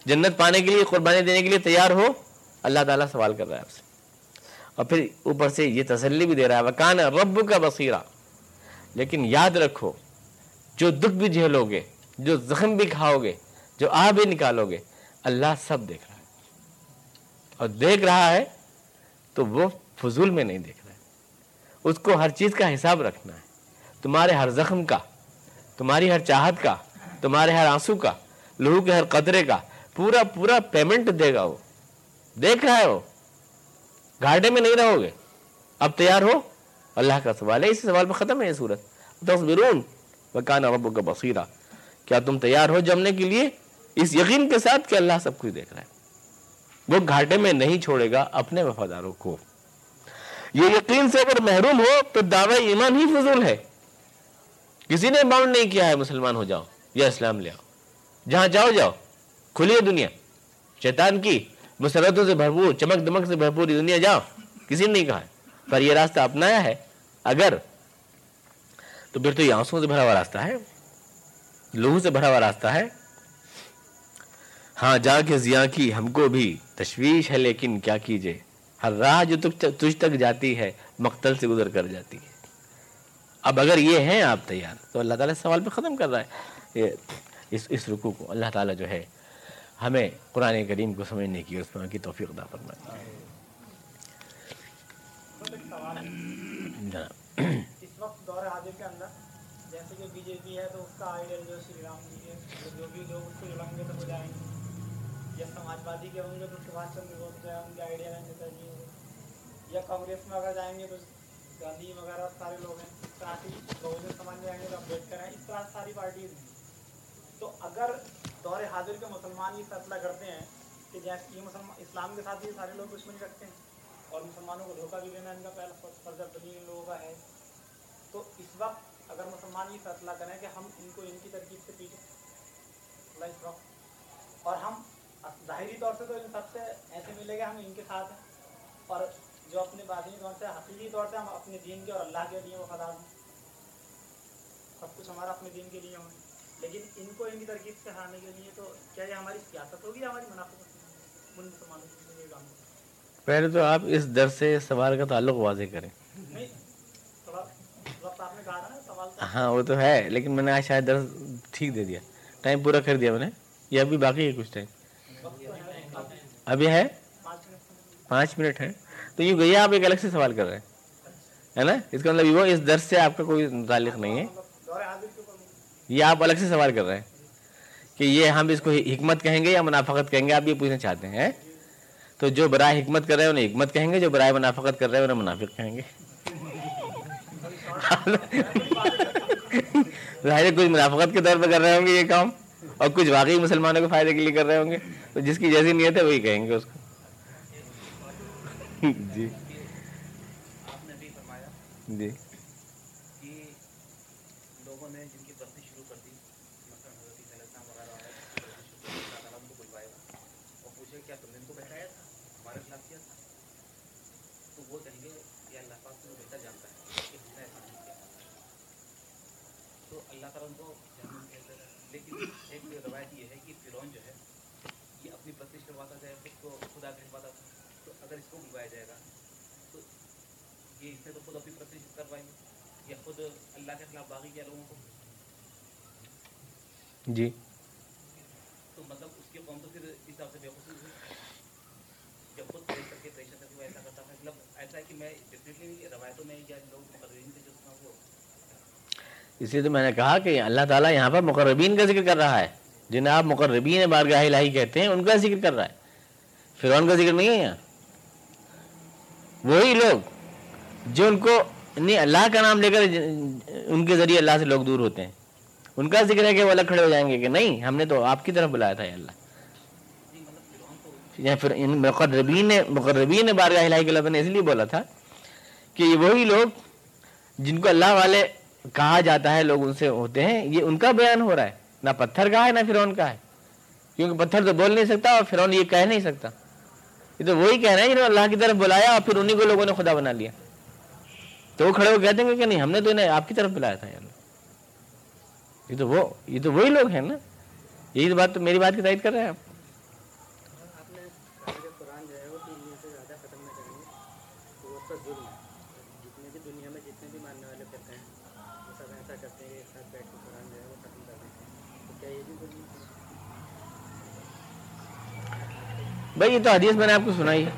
جنت پانے کے لیے، قربانی دینے کے لیے تیار ہو؟ اللہ تعالیٰ سوال کر رہا ہے آپ سے۔ اور پھر اوپر سے یہ تسلی بھی دے رہا ہے، وکان رب کا بصیرہ لیکن یاد رکھو، جو دکھ بھی جھیلو گے، جو زخم بھی کھاؤ گے، جو آہ بھی نکالو گے، اللہ سب دیکھ رہا ہے۔ اور دیکھ رہا ہے تو وہ فضول میں نہیں دیکھ رہا ہے۔ اس کو ہر چیز کا حساب رکھنا ہے۔ تمہارے ہر زخم کا، تمہاری ہر چاہت کا، تمہارے ہر آنسو کا لہو کے ہر قطرے کا، پورا پورا پیمنٹ دے گا وہ۔ دیکھ رہا ہے وہ۔ گھاٹے میں نہیں رہو گے۔ اب تیار ہو۔ اللہ کا سوال ہے۔ اس سوال پہ ختم ہے یہ صورت تصویرون وکان رب کا بصیرہ کیا تم تیار ہو جمنے کے لیے؟ اس یقین کے ساتھ کہ اللہ سب کچھ دیکھ رہا ہے۔ وہ گھاٹے میں نہیں چھوڑے گا اپنے وفاداروں کو۔ یہ یقین سے اگر محروم ہو تو دعوی ایمان ہی فضول ہے۔ کسی نے باؤنڈ نہیں کیا ہے، مسلمان ہو جاؤ یا اسلام لے آؤ۔ جہاں جاؤ جاؤ۔ کھلی ہے دنیا۔ شیطان کی مسرتوں سے بھرپور، چمک دمک سے بھرپور دنیا جاؤ۔ کسی نے نہیں کہا ہے۔ پر یہ راستہ اپنایا ہے۔ اگر تو پھر تو یہ آنسوں سے بھرا ہوا راستہ ہے۔ لوہو سے بھرا ہوا راستہ ہے۔ ہاں جا کے زیاں کی ہم کو بھی تشویش ہے، لیکن کیا کیجیے؟ ہر راہ جو تجھ تک جاتی ہے، مقتل سے گزر کر جاتی ہے۔ اب اگر یہ ہیں آپ تیار، تو اللہ تعالیٰ سوال پہ ختم کر رہا ہے۔ یہ اس اس رکوع کو اللہ تعالیٰ جو ہے ہمیں قرآن کریم کو سمجھنے کی اور اس میں کی توفیق دا فرمائے۔ جناب۔ اس بی جے پی ہے تو اس کا آئیڈیل جو شری رام جی ہے، جو بھی لوگ اس کو جڑیں گے تو ہو جائیں گے۔ یا سماج وادی کے ہوں گے تو سبھاش چندر بوس جو ہے ان کے آئیڈیل ہیں نیتا جی یا کانگریس میں اگر جائیں گے تو گاندھی وغیرہ سارے لوگ ہیں تاکہ بہوجن سماج میں آئیں گے تو امبیڈکر ہیں اس طرح ساری پارٹیز ہیں۔ تو اگر دور حاضر کے مسلمان یہ فیصلہ کرتے ہیں کہ جیسے یہ مسلمان، اسلام کے ساتھ یہ سارے لوگ دشمنی رکھتے ہیں اور مسلمانوں کو دھوکہ بھی دینا ان کا پہلا فرض ان لوگوں کا ہے، تو اس وقت اگر مسلمان یہ فیصلہ کریں کہ ہم ان کو ان کی ترکیب سے پیچھے اس وقت۔ اور ہم ظاہری طور سے تو ان سب سے ایسے ملے گا ہم ان کے ساتھ ہیں۔ اور جو اپنے باطنی طور سے حقیقی طور سے ہم اپنے دین کے اور اللہ کے لیے وفادار ہوں۔ سب کچھ ہمارا اپنے دین کے لیے ہوں۔ لیکن ان کو ان کی ترکیب سے ہارنے کے لیے تو کیا یہ ہماری سیاست ہوگی یا ہماری منافقت ان مسلمانوں کے لیے کام ہوگا۔ پہلے تو آپ اس در سے سوال کا تعلق واضح کریں۔ ہاں وہ تو ہے لیکن میں نے آج شاید درس ٹھیک دے دیا۔ ٹائم پورا کر دیا میں نے۔ یہ ابھی باقی ہے کچھ ٹائم؟ ابھی ہے؟ پانچ منٹ ہیں۔ تو یہ گیا آپ ایک الگ سے سوال کر رہے ہیں۔ ہے نا؟ اس کا مطلب یہ اس درس سے آپ کا کوئی متعلق نہیں ہے۔ یہ آپ الگ سے سوال کر رہے ہیں کہ یہ ہم اس کو حکمت کہیں گے یا منافقت کہیں گے؟ آپ یہ پوچھنا چاہتے ہیں تو جو برائے حکمت کر رہے ہیں انہیں حکمت کہیں گے، جو برائے منافقت کر رہے ہیں انہیں منافق کہیں گے۔ *laughs* ظاہر کچھ منافقت کے طور پہ کر رہے ہوں گے یہ کام، اور کچھ واقعی مسلمانوں کے فائدے کے لیے کر رہے ہوں گے۔ تو جس کی جیسی نیت ہے وہی کہیں گے اس کو۔ جی جی لوگوں نے جن کی بستی شروع کر دی اللہ کو کیا تھا تو وہ کہیں گے بہتر جانتا ہے تو اللہ تعالیٰ لیکن ایک روایت یہ ہے کہ فرون جو ہے یہ اپنی بستی کرواتا تھا خدا کہلواتا تھا اگر اس کو بلوایا جائے گا تو یہ اس نے تو خود اپنی پرست کروائی یا خود اللہ کے خلاف باغی کیا لوگوں کو؟ جی۔ تو مطلب اس کی قوم تو پھر اس حساب سے بے بےخوشی ہوئی جب خود پیش کر کے پریشر کر کے وہ ایسا کرتا تھا مطلب ایسا ہے کہ میں ڈیفینیٹلی روایتوں میں یا لوگ مقررین سے جو سنا وہ۔ اس لیے تو میں نے کہا کہ اللہ تعالیٰ یہاں پر مقربین کا ذکر کر رہا ہے۔ جنہیں آپ مقربین بارگاہ الہی کہتے ہیں ان کا ذکر کر رہا ہے۔ فرعون کا ذکر نہیں ہے یہاں؟ وہی لوگ جو ان کو نہیں، اللہ کا نام لے کر ان کے ذریعے اللہ سے لوگ دور ہوتے ہیں۔ ان کا ذکر ہے کہ وہ الگ کھڑے ہو جائیں گے کہ نہیں، ہم نے تو آپ کی طرف بلایا تھا یا اللہ۔ یا پھر ان مقربین نے مقربین نے بارگاہ الہی کے لفظ نے اس لیے بولا تھا کہ یہ وہی لوگ جن کو اللہ والے کہا جاتا ہے، لوگ ان سے ہوتے ہیں۔ یہ ان کا بیان ہو رہا ہے۔ نہ پتھر کا ہے، نہ فرعون کا ہے۔ کیونکہ پتھر تو بول نہیں سکتا اور فرعون یہ کہہ نہیں سکتا۔ یہ تو وہی کہہ رہے ہیں جنہوں اللہ کی طرف بلایا اور پھر انہیں کو لوگوں نے خدا بنا لیا۔ تو وہ کھڑے ہو کہتے ہیں کہ نہیں، ہم نے تو انہیں آپ کی طرف بلایا تھا یہ تو وہ، یہ تو وہی لوگ ہیں نا۔ یہی تو بات تو میری بات کی تائید کر رہے ہیں آپ۔ بھائی، یہ تو حدیث میں نے آپ کو سنائی ہے۔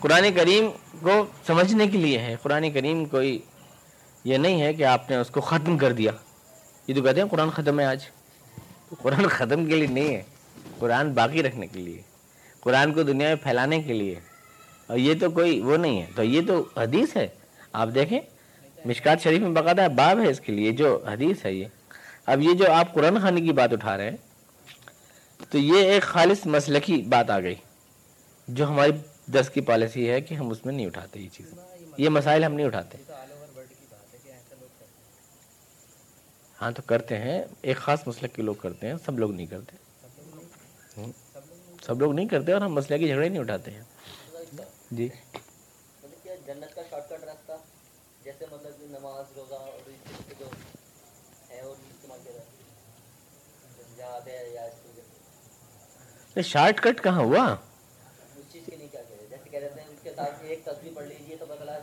قرآن کریم کو سمجھنے کے لیے ہے۔ قرآن کریم کوئی یہ نہیں ہے کہ آپ نے اس کو ختم کر دیا۔ یہ تو کہتے ہیں قرآن ختم ہے آج۔ قرآن *laughs* ختم کے لیے نہیں ہے۔ قرآن باقی رکھنے کے لیے۔ قرآن کو دنیا میں پھیلانے کے لیے۔ اور یہ تو کوئی وہ نہیں ہے۔ تو یہ تو حدیث ہے۔ آپ دیکھیں، مشکات شریف میں باقاعدہ باب ہے اس کے لیے۔ جو حدیث ہے یہ۔ اب یہ جو آپ قرآن خانی کی بات اٹھا رہے ہیں تو یہ ایک خالص مسئلہ کی بات آ گئی جو ہماری درس کی پالیسی ہے کہ ہم اس میں نہیں اٹھاتے یہ چیز یہ مسائل ہم نہیں اٹھاتے۔ ہاں تو کرتے ہیں۔ ایک خاص مسئلہ کے لوگ کرتے ہیں، سب لوگ نہیں کرتے۔ سب لوگ نہیں کرتے اور ہم مسئلہ کی جھگڑے نہیں اٹھاتے ہیں۔ جی۔ جنت کا شارٹ کٹ راستہ جیسے مطلب نماز روزہ اور جو ہے وہ استعمال کیا جاتا ہے یا شارٹ کٹ کہاں ہوا؟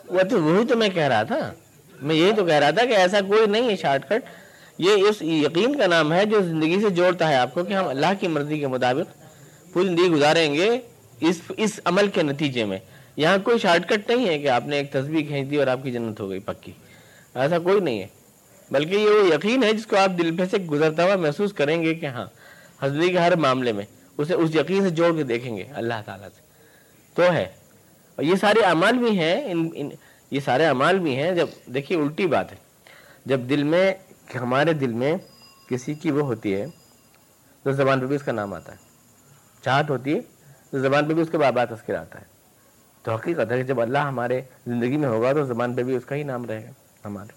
وہ تو وہی تو میں کہہ رہا تھا۔ میں یہی تو کہہ رہا تھا کہ ایسا کوئی نہیں ہے شارٹ کٹ۔ یہ اس یقین کا نام ہے جو زندگی سے جوڑتا ہے آپ کو کہ ہم اللہ کی مرضی کے مطابق پوری زندگی گزاریں گے اس اس عمل کے نتیجے میں۔ یہاں کوئی شارٹ کٹ نہیں ہے کہ آپ نے ایک تصویر کھینچ دی اور آپ کی جنت ہو گئی پکی۔ ایسا کوئی نہیں ہے۔ بلکہ یہ وہ یقین ہے جس کو آپ دل پہ سے گزرتا ہوا محسوس کریں گے کہ ہاں حضری کے ہر معاملے میں اسے اس یقین سے جوڑ کے دیکھیں گے اللہ تعالیٰ سے۔ تو ہے۔ اور یہ سارے اعمال بھی ہیں ان, ان یہ سارے اعمال بھی ہیں۔ جب دیکھیے الٹی بات ہے۔ جب دل میں ہمارے دل میں کسی کی وہ ہوتی ہے تو زبان پہ بھی اس کا نام آتا ہے۔ چاہت ہوتی ہے تو زبان پہ بھی اس کے بابا تذکر آتا ہے۔ تو حقیقت ہے کہ جب اللہ ہمارے زندگی میں ہوگا تو زبان پہ بھی اس کا ہی نام رہے گا ہمارے۔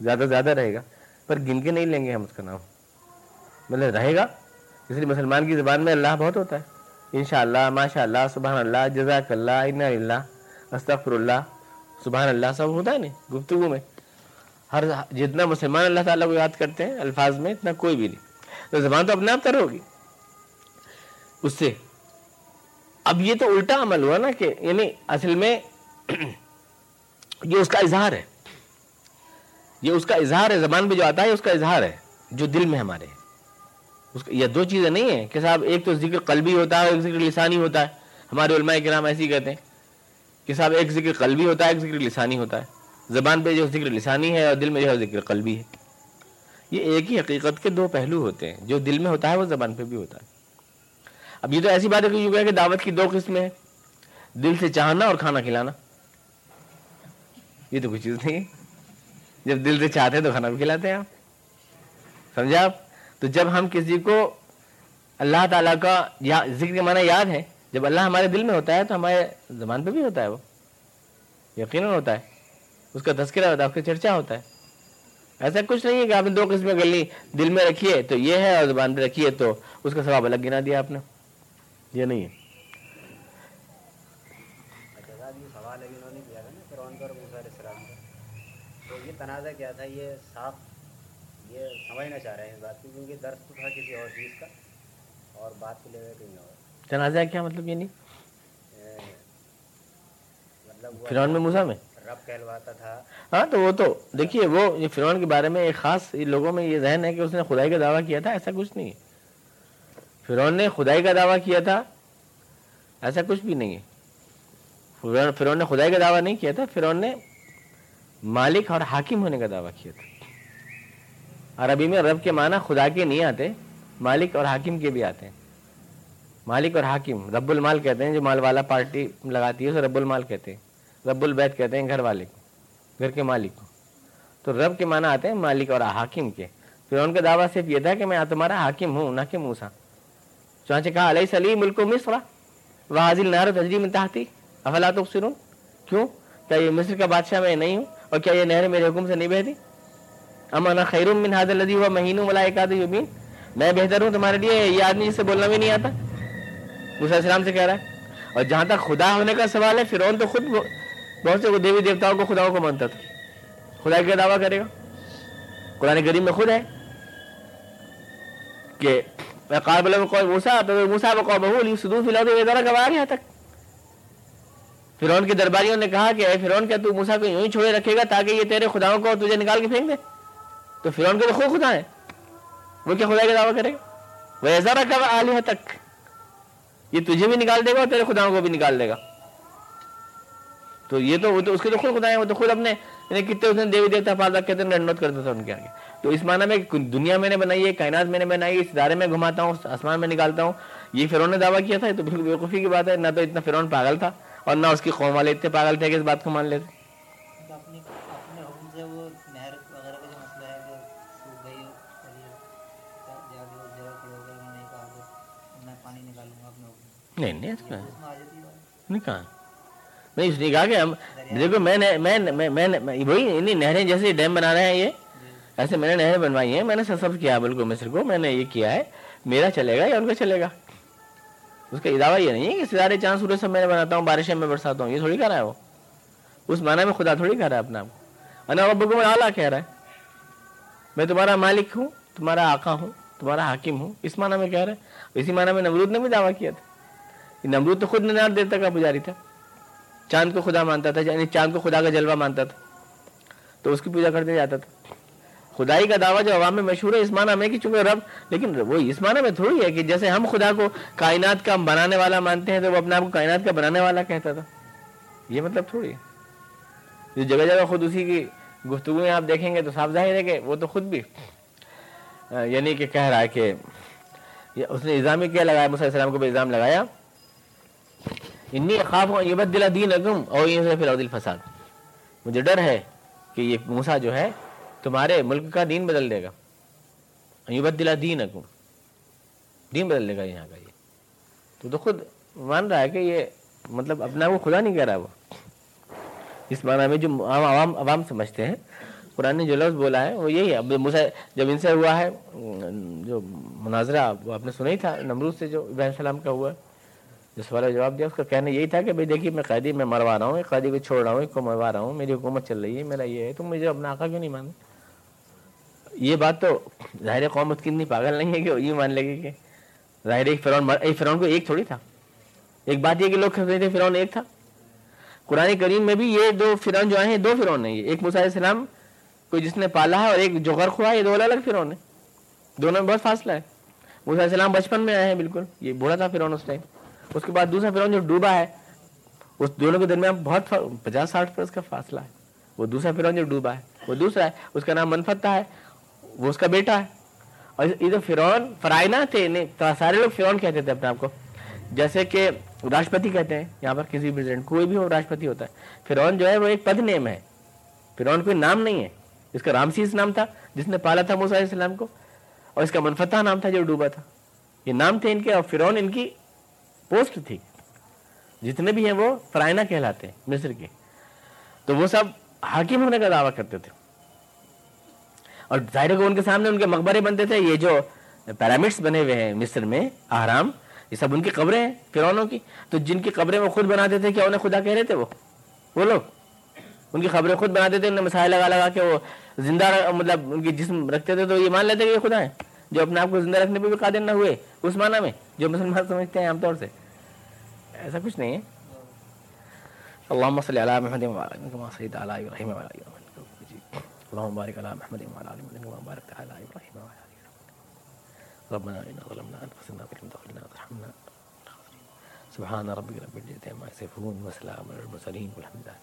زیادہ زیادہ رہے گا پر گن کے نہیں لیں گے ہم اس کا نام۔ مطلب رہے گا اس لیے مسلمان کی زبان میں اللہ بہت ہوتا ہے۔ ان شاء اللہ ماشاء اللہ سبحان اللہ جزاک اللہ ان اللہ استغفر اللہ سبحان اللہ سب ہوتا ہے نہیں، گفتگو میں۔ ہر جتنا مسلمان اللہ تعالیٰ کو یاد کرتے ہیں، الفاظ میں اتنا کوئی بھی نہیں۔ تو زبان تو اپنے آپ تر ہوگی۔ اس سے اب یہ تو الٹا عمل ہوا نا کہ یعنی اصل میں *clears throat* یہ اس کا اظہار ہے۔ یہ اس کا اظہار ہے، زبان پہ جو آتا ہے اس کا اظہار ہے، جو دل میں ہمارے۔ ہے اس کا یہ دو چیزیں نہیں ہیں کہ صاحب، ایک تو ذکر قلبی ہوتا ہے ایک ذکر لسانی ہوتا ہے۔ ہمارے علماء کرام ایسے ہی کہتے ہیں کہ صاحب، ایک ذکر قلبی ہوتا ہے، ایک ذکر لسانی ہوتا ہے۔ زبان پہ جو ذکر لسانی ہے اور دل میں جو ہے ذکر قلبی ہے۔ یہ ایک ہی حقیقت کے دو پہلو ہوتے ہیں۔ جو دل میں ہوتا ہے، وہ زبان پہ بھی ہوتا ہے۔ اب یہ تو ایسی بات ہے کہ یوں کہ دعوت کی دو قسمیں ہیں۔ دل سے چاہنا اور کھانا کھلانا۔ یہ تو کوئی چیز نہیں۔ ہے جب دل سے چاہتے ہیں تو کھانا بھی کھلاتے ہیں آپ۔ سمجھا آپ؟ تو جب ہم کسی کو اللہ تعالیٰ کا یا ذکر کے معنی یاد ہے، جب اللہ ہمارے دل میں ہوتا ہے تو ہمارے زبان پہ بھی ہوتا ہے وہ۔ یقیناً ہوتا ہے۔ اس کا تذکرہ ہوتا ہے، اس کا چرچا ہوتا ہے۔ ایسا کچھ نہیں ہے کہ آپ نے دو قسمیں کر لی دل میں رکھیے تو یہ ہے اور زبان پہ رکھیے تو اس کا ثواب الگ گنا دیا آپ نے۔ یہ نہیں ہے۔ تنازع کیا تھا؟ یہ صاف سمجھنا چاہ رہے ہیں اس بات کو کیونکہ درد تو تھا کسی اور چیز کا اور بات کو لے ہوئے کہیں اور تنازع کیا مطلب یہ نہیں؟ مطلب فرعون میں موسیٰ میں؟ رب کہلواتا تھا۔ ہاں تو وہ تو دیکھیے وہ یہ فرعون کے بارے میں ایک خاص لوگوں میں یہ ذہن ہے کہ اس نے خدائی کا دعویٰ کیا تھا ایسا کچھ نہیں ہے۔ فرعون نے خدائی کا دعویٰ کیا تھا ایسا کچھ بھی نہیں ہے۔ فرعون نے خدائی کا دعویٰ نہیں کیا تھا فرعون نے مالک اور حاکم ہونے کا دعویٰ کیا تھا۔ عربی میں رب کے معنی خدا کے نہیں آتے، مالک اور حاکم کے بھی آتے ہیں۔ مالک اور حاکم، رب المال کہتے ہیں، جو مال والا پارٹی لگاتی ہے، اسے رب المال کہتے ہیں۔ رب البیت کہتے ہیں، گھر والے کو، گھر کے مالک کو۔ تو رب کے معنی آتے ہیں مالک اور حاکم کے۔ پھر ان کا دعویٰ صرف یہ تھا کہ میں تمہارا حاکم ہوں، نہ کہ موسا چانچہ کہا، علیہ سلیم ملک و مصر۔ وہ حاضل نہر تجری میں تحتی۔ افلا تبصرون؟ کیوں؟ کیا یہ مصر کا بادشاہ میں نہیں ہوں؟ اور کیا یہ نہر میرے حکم سے نہیں بہتی؟ اما خیر من حاضر الذی ہوا مہین ملائکات یبین۔ میں بہتر ہوں تمہارے لیے، یہ آدمی جس سے بولنا بھی نہیں آتا۔ موسیٰ علیہ السلام سے کہہ رہا ہے۔ اور جہاں تک خدا ہونے کا سوال ہے، فرعون تو خود بہت سے دیوی دیوتاؤں کو خداؤں کو مانتا تھا۔ خدا کیا دعویٰ کرے گا۔ قرآن کریم میں خود ہے کہ قابل قوم موسیٰ، تو موسیٰ و فی الارض ویذرک و تک۔ فرعون کے درباریوں نے کہا کہ اے فرعون، کیا تو موسیٰ کو یوں ہی چھوڑے رکھے گا تاکہ یہ تیرے خداؤں کو تجھے نکال کے پھینک دے؟ تو فرعون کے تو خود خدا ہے۔ وہ کیا خدا کا دعویٰ کرے گا؟ ویذرک و آلہتک تک یہ تجھے بھی نکال دے گا اور تیرے خداؤں کو بھی نکال دے گا۔ تو یہ تو وہ تو اس کے تو خود خدا ہے وہ تو خود اپنے یعنی کتنے اس نے دیوی دیوتا پالتا کہتے ہیں رنڈوت کرتا تھا ان کے آگے۔ تو اس معنی میں دنیا میں نے بنائی ہے، کائنات میں نے بنائی ہے، اس ادارے میں گھماتا ہوں، آسمان میں نکالتا ہوں۔ یہ فرعون نے دعویٰ کیا تھا، یہ تو بالکل بیوقوفی کی بات ہے، نہ تو اتنا فرعون پاگل تھا اور نہ اس کی قوم والے اتنے پاگل تھے کہ اس بات کو مان لیتے۔ نہیں نہیں ایسا اس نہیں کہا نہیں اس نے کہا کہ ہم، دیکھو، میں نے، میں میں میں میں- وہی انہیں نہریں جیسے ڈیم بنا رہے ہیں یہ۔ ایسے میں نے نہریں بنوائی ہیں، میں نے سب کیا بالکل مصر کو، میں نے یہ کیا ہے، میرا چلے گا یا ان کا چلے گا؟ اس کا دعویٰ یہ نہیں ہے کہ ستارے چاند سورج سب میں نے بناتا ہوں، بارشیں میں برساتا ہوں، یہ تھوڑی کر رہا ہے وہ۔ اس معنی میں خدا تھوڑی کر رہا ہے اپنا آپ کو۔ انا ربکم اعلیٰ کہہ رہا ہے۔ میں تمہارا مالک ہوں، تمہارا آقا ہوں، تمہارا حاکم ہوں، اس معنی میں کہہ رہا ہے۔ اسی معنی میں نمرود نے بھی دعویٰ کیا تھا۔ نمرود تو خود ننار دیوتا کا پجاری تھا۔ چاند کو خدا مانتا تھا یعنی چاند کو خدا کا جلوہ مانتا تھا۔ تو اس کی پوجا کرتے جاتا تھا۔ خدائی کا دعویٰ جو عوام میں مشہور ہے، اس معنی میں کہ چونکہ رب، لیکن وہ اس معنی میں تھوڑی ہے کہ جیسے ہم خدا کو کائنات کا بنانے والا مانتے ہیں، تو وہ اپنے آپ کو کائنات کا بنانے والا کہتا تھا۔ یہ مطلب تھوڑی ہے۔ جو جگہ جگہ خود اسی کی گفتگویں آپ دیکھیں گے تو صاف ظاہر ہے کہ وہ تو خود بھی یعنی کہ کہہ رہا ہے کہ اس نے الزام کیا لگایا، موسیٰ علیہ السلام کو بھی الزام لگایا۔ انی خواب ہوں یہ بدلا دین اگم اور یہ پھر عدل فساد مجھے ڈر ہے کہ یہ موسا جو ہے تمہارے ملک کا دین بدل دے گا۔ یہ بدلا دین اگم دین بدل دے گا یہاں کا یہ۔ تو تو خود مان رہا ہے کہ یہ مطلب اپنا وہ خدا نہیں کہہ رہا وہ۔ اس معنی میں جو عام عوام عوام سمجھتے ہیں، قرآن نے جو لفظ بولا ہے وہ یہی ہے۔ اب موسیٰ جب ان سے ہوا ہے، جو مناظرہ وہ آپ نے سنا ہی تھا، نمرود سے جو ابراہیم السلام کا ہوا ہے۔ جو سوال جواب دیا، اس کا کہنا یہی تھا کہ بھائی دیکھیے، میں قیدی، میں مروا رہا ہوں، ایک قیدی کو چھوڑ رہا ہوں، ایک کو مروا رہا ہوں، میری حکومت چل رہی ہے، میرا یہ ہے، تم مجھے اپنا آقا کیوں نہیں مانے یہ بات تو ظاہر قومت کتنی پاگل نہیں ہے کہ یہ مان لے گی کہ ظاہر ایک فرعون مر، ایک فرعون کو ایک تھوڑی تھا۔ ایک بات یہ کہ لوگ کہتے تھے فرعون ایک تھا۔ قرآن کریم میں بھی یہ دو فرعون جو آئے ہیں، دو فرعون ہیں ایک موسیٰ السلام کوئی جس نے پالا ہے اور ایک جو غرق ہوا ہے، یہ دو الگ فرعون ہیں۔ دونوں میں بہت فاصلہ ہے۔ موسیٰ السلام بچپن میں آئے ہیں، بالکل۔ یہ بوڑھا تھا فرعون اس ٹائم۔ اس کے بعد دوسرا فرعون جو ڈوبا ہے، اس دونوں کے درمیان بہت پچاس ساٹھ برس کا فاصلہ ہے۔ وہ دوسرا فرعون جو ڈوبا ہے، وہ دوسرا ہے، اس کا نام منفتہ ہے، وہ اس کا بیٹا ہے۔ اور ادھر فرعون فرائنا تھے، نہیں سارے لوگ فرعون کہتے تھے اپنے آپ کو۔ جیسے کہ راشٹرپتی کہتے ہیں، یہاں پر کسی پریزیڈنٹ کوئی بھی ہو، راشٹرپتی ہوتا ہے۔ فرعون جو ہے، وہ ایک پد نیم ہے۔ فرعون کوئی نام نہیں ہے۔ اس کا رامسیس نام تھا، جس نے پالا تھا موسیٰ علیہ السلام کو، اور اس کا منفتح نام تھا جو ڈوبا تھا۔ یہ نام تھے ان کے، اور فرعون ان کی پوسٹ تھی۔ جتنے بھی ہیں وہ فرائنا کہلاتے ہیں، مصر کے۔ تو وہ سب حاکم ہونے کا دعویٰ کرتے تھے۔ اور ظاہر کو ان کے سامنے ان کے مقبرے بنتے تھے۔ یہ جو پیرامڈس بنے ہوئے ہیں مصر میں آرام یہ سب ان کی قبریں ہیں، فرعونوں کی۔ تو جن کی قبریں وہ خود بناتے تھے، کیا انہیں خدا کہہ رہے تھے وہ؟ وہ لوگ۔ ان کی خبریں خود بناتے تھے، انہیں مسائل لگا لگا کے وہ زندہ مطلب ان کی جسم رکھتے تھے۔ تو یہ مان لیتے کہ یہ خدا ہیں۔ جو اپنے آپ کو زندہ رکھنے پہ بھی قادر نہ ہوئے، اس معنی میں، جو مسلمان سمجھتے ہیں عام طور سے۔ ایسا کچھ نہیں ہے۔ اللهم صل على محمد وعلى ال كما صليت على ابراهيم وعلى ال اللهم بارك على محمد وعلى ال محمد كما باركت على ابراهيم وعلى ال ربنا اننا ظلمنا انفسنا وان لم تغفر لنا وترحمنا سبحان ربك رب العزه عما يصفون وسلام على المرسلين والحمد لله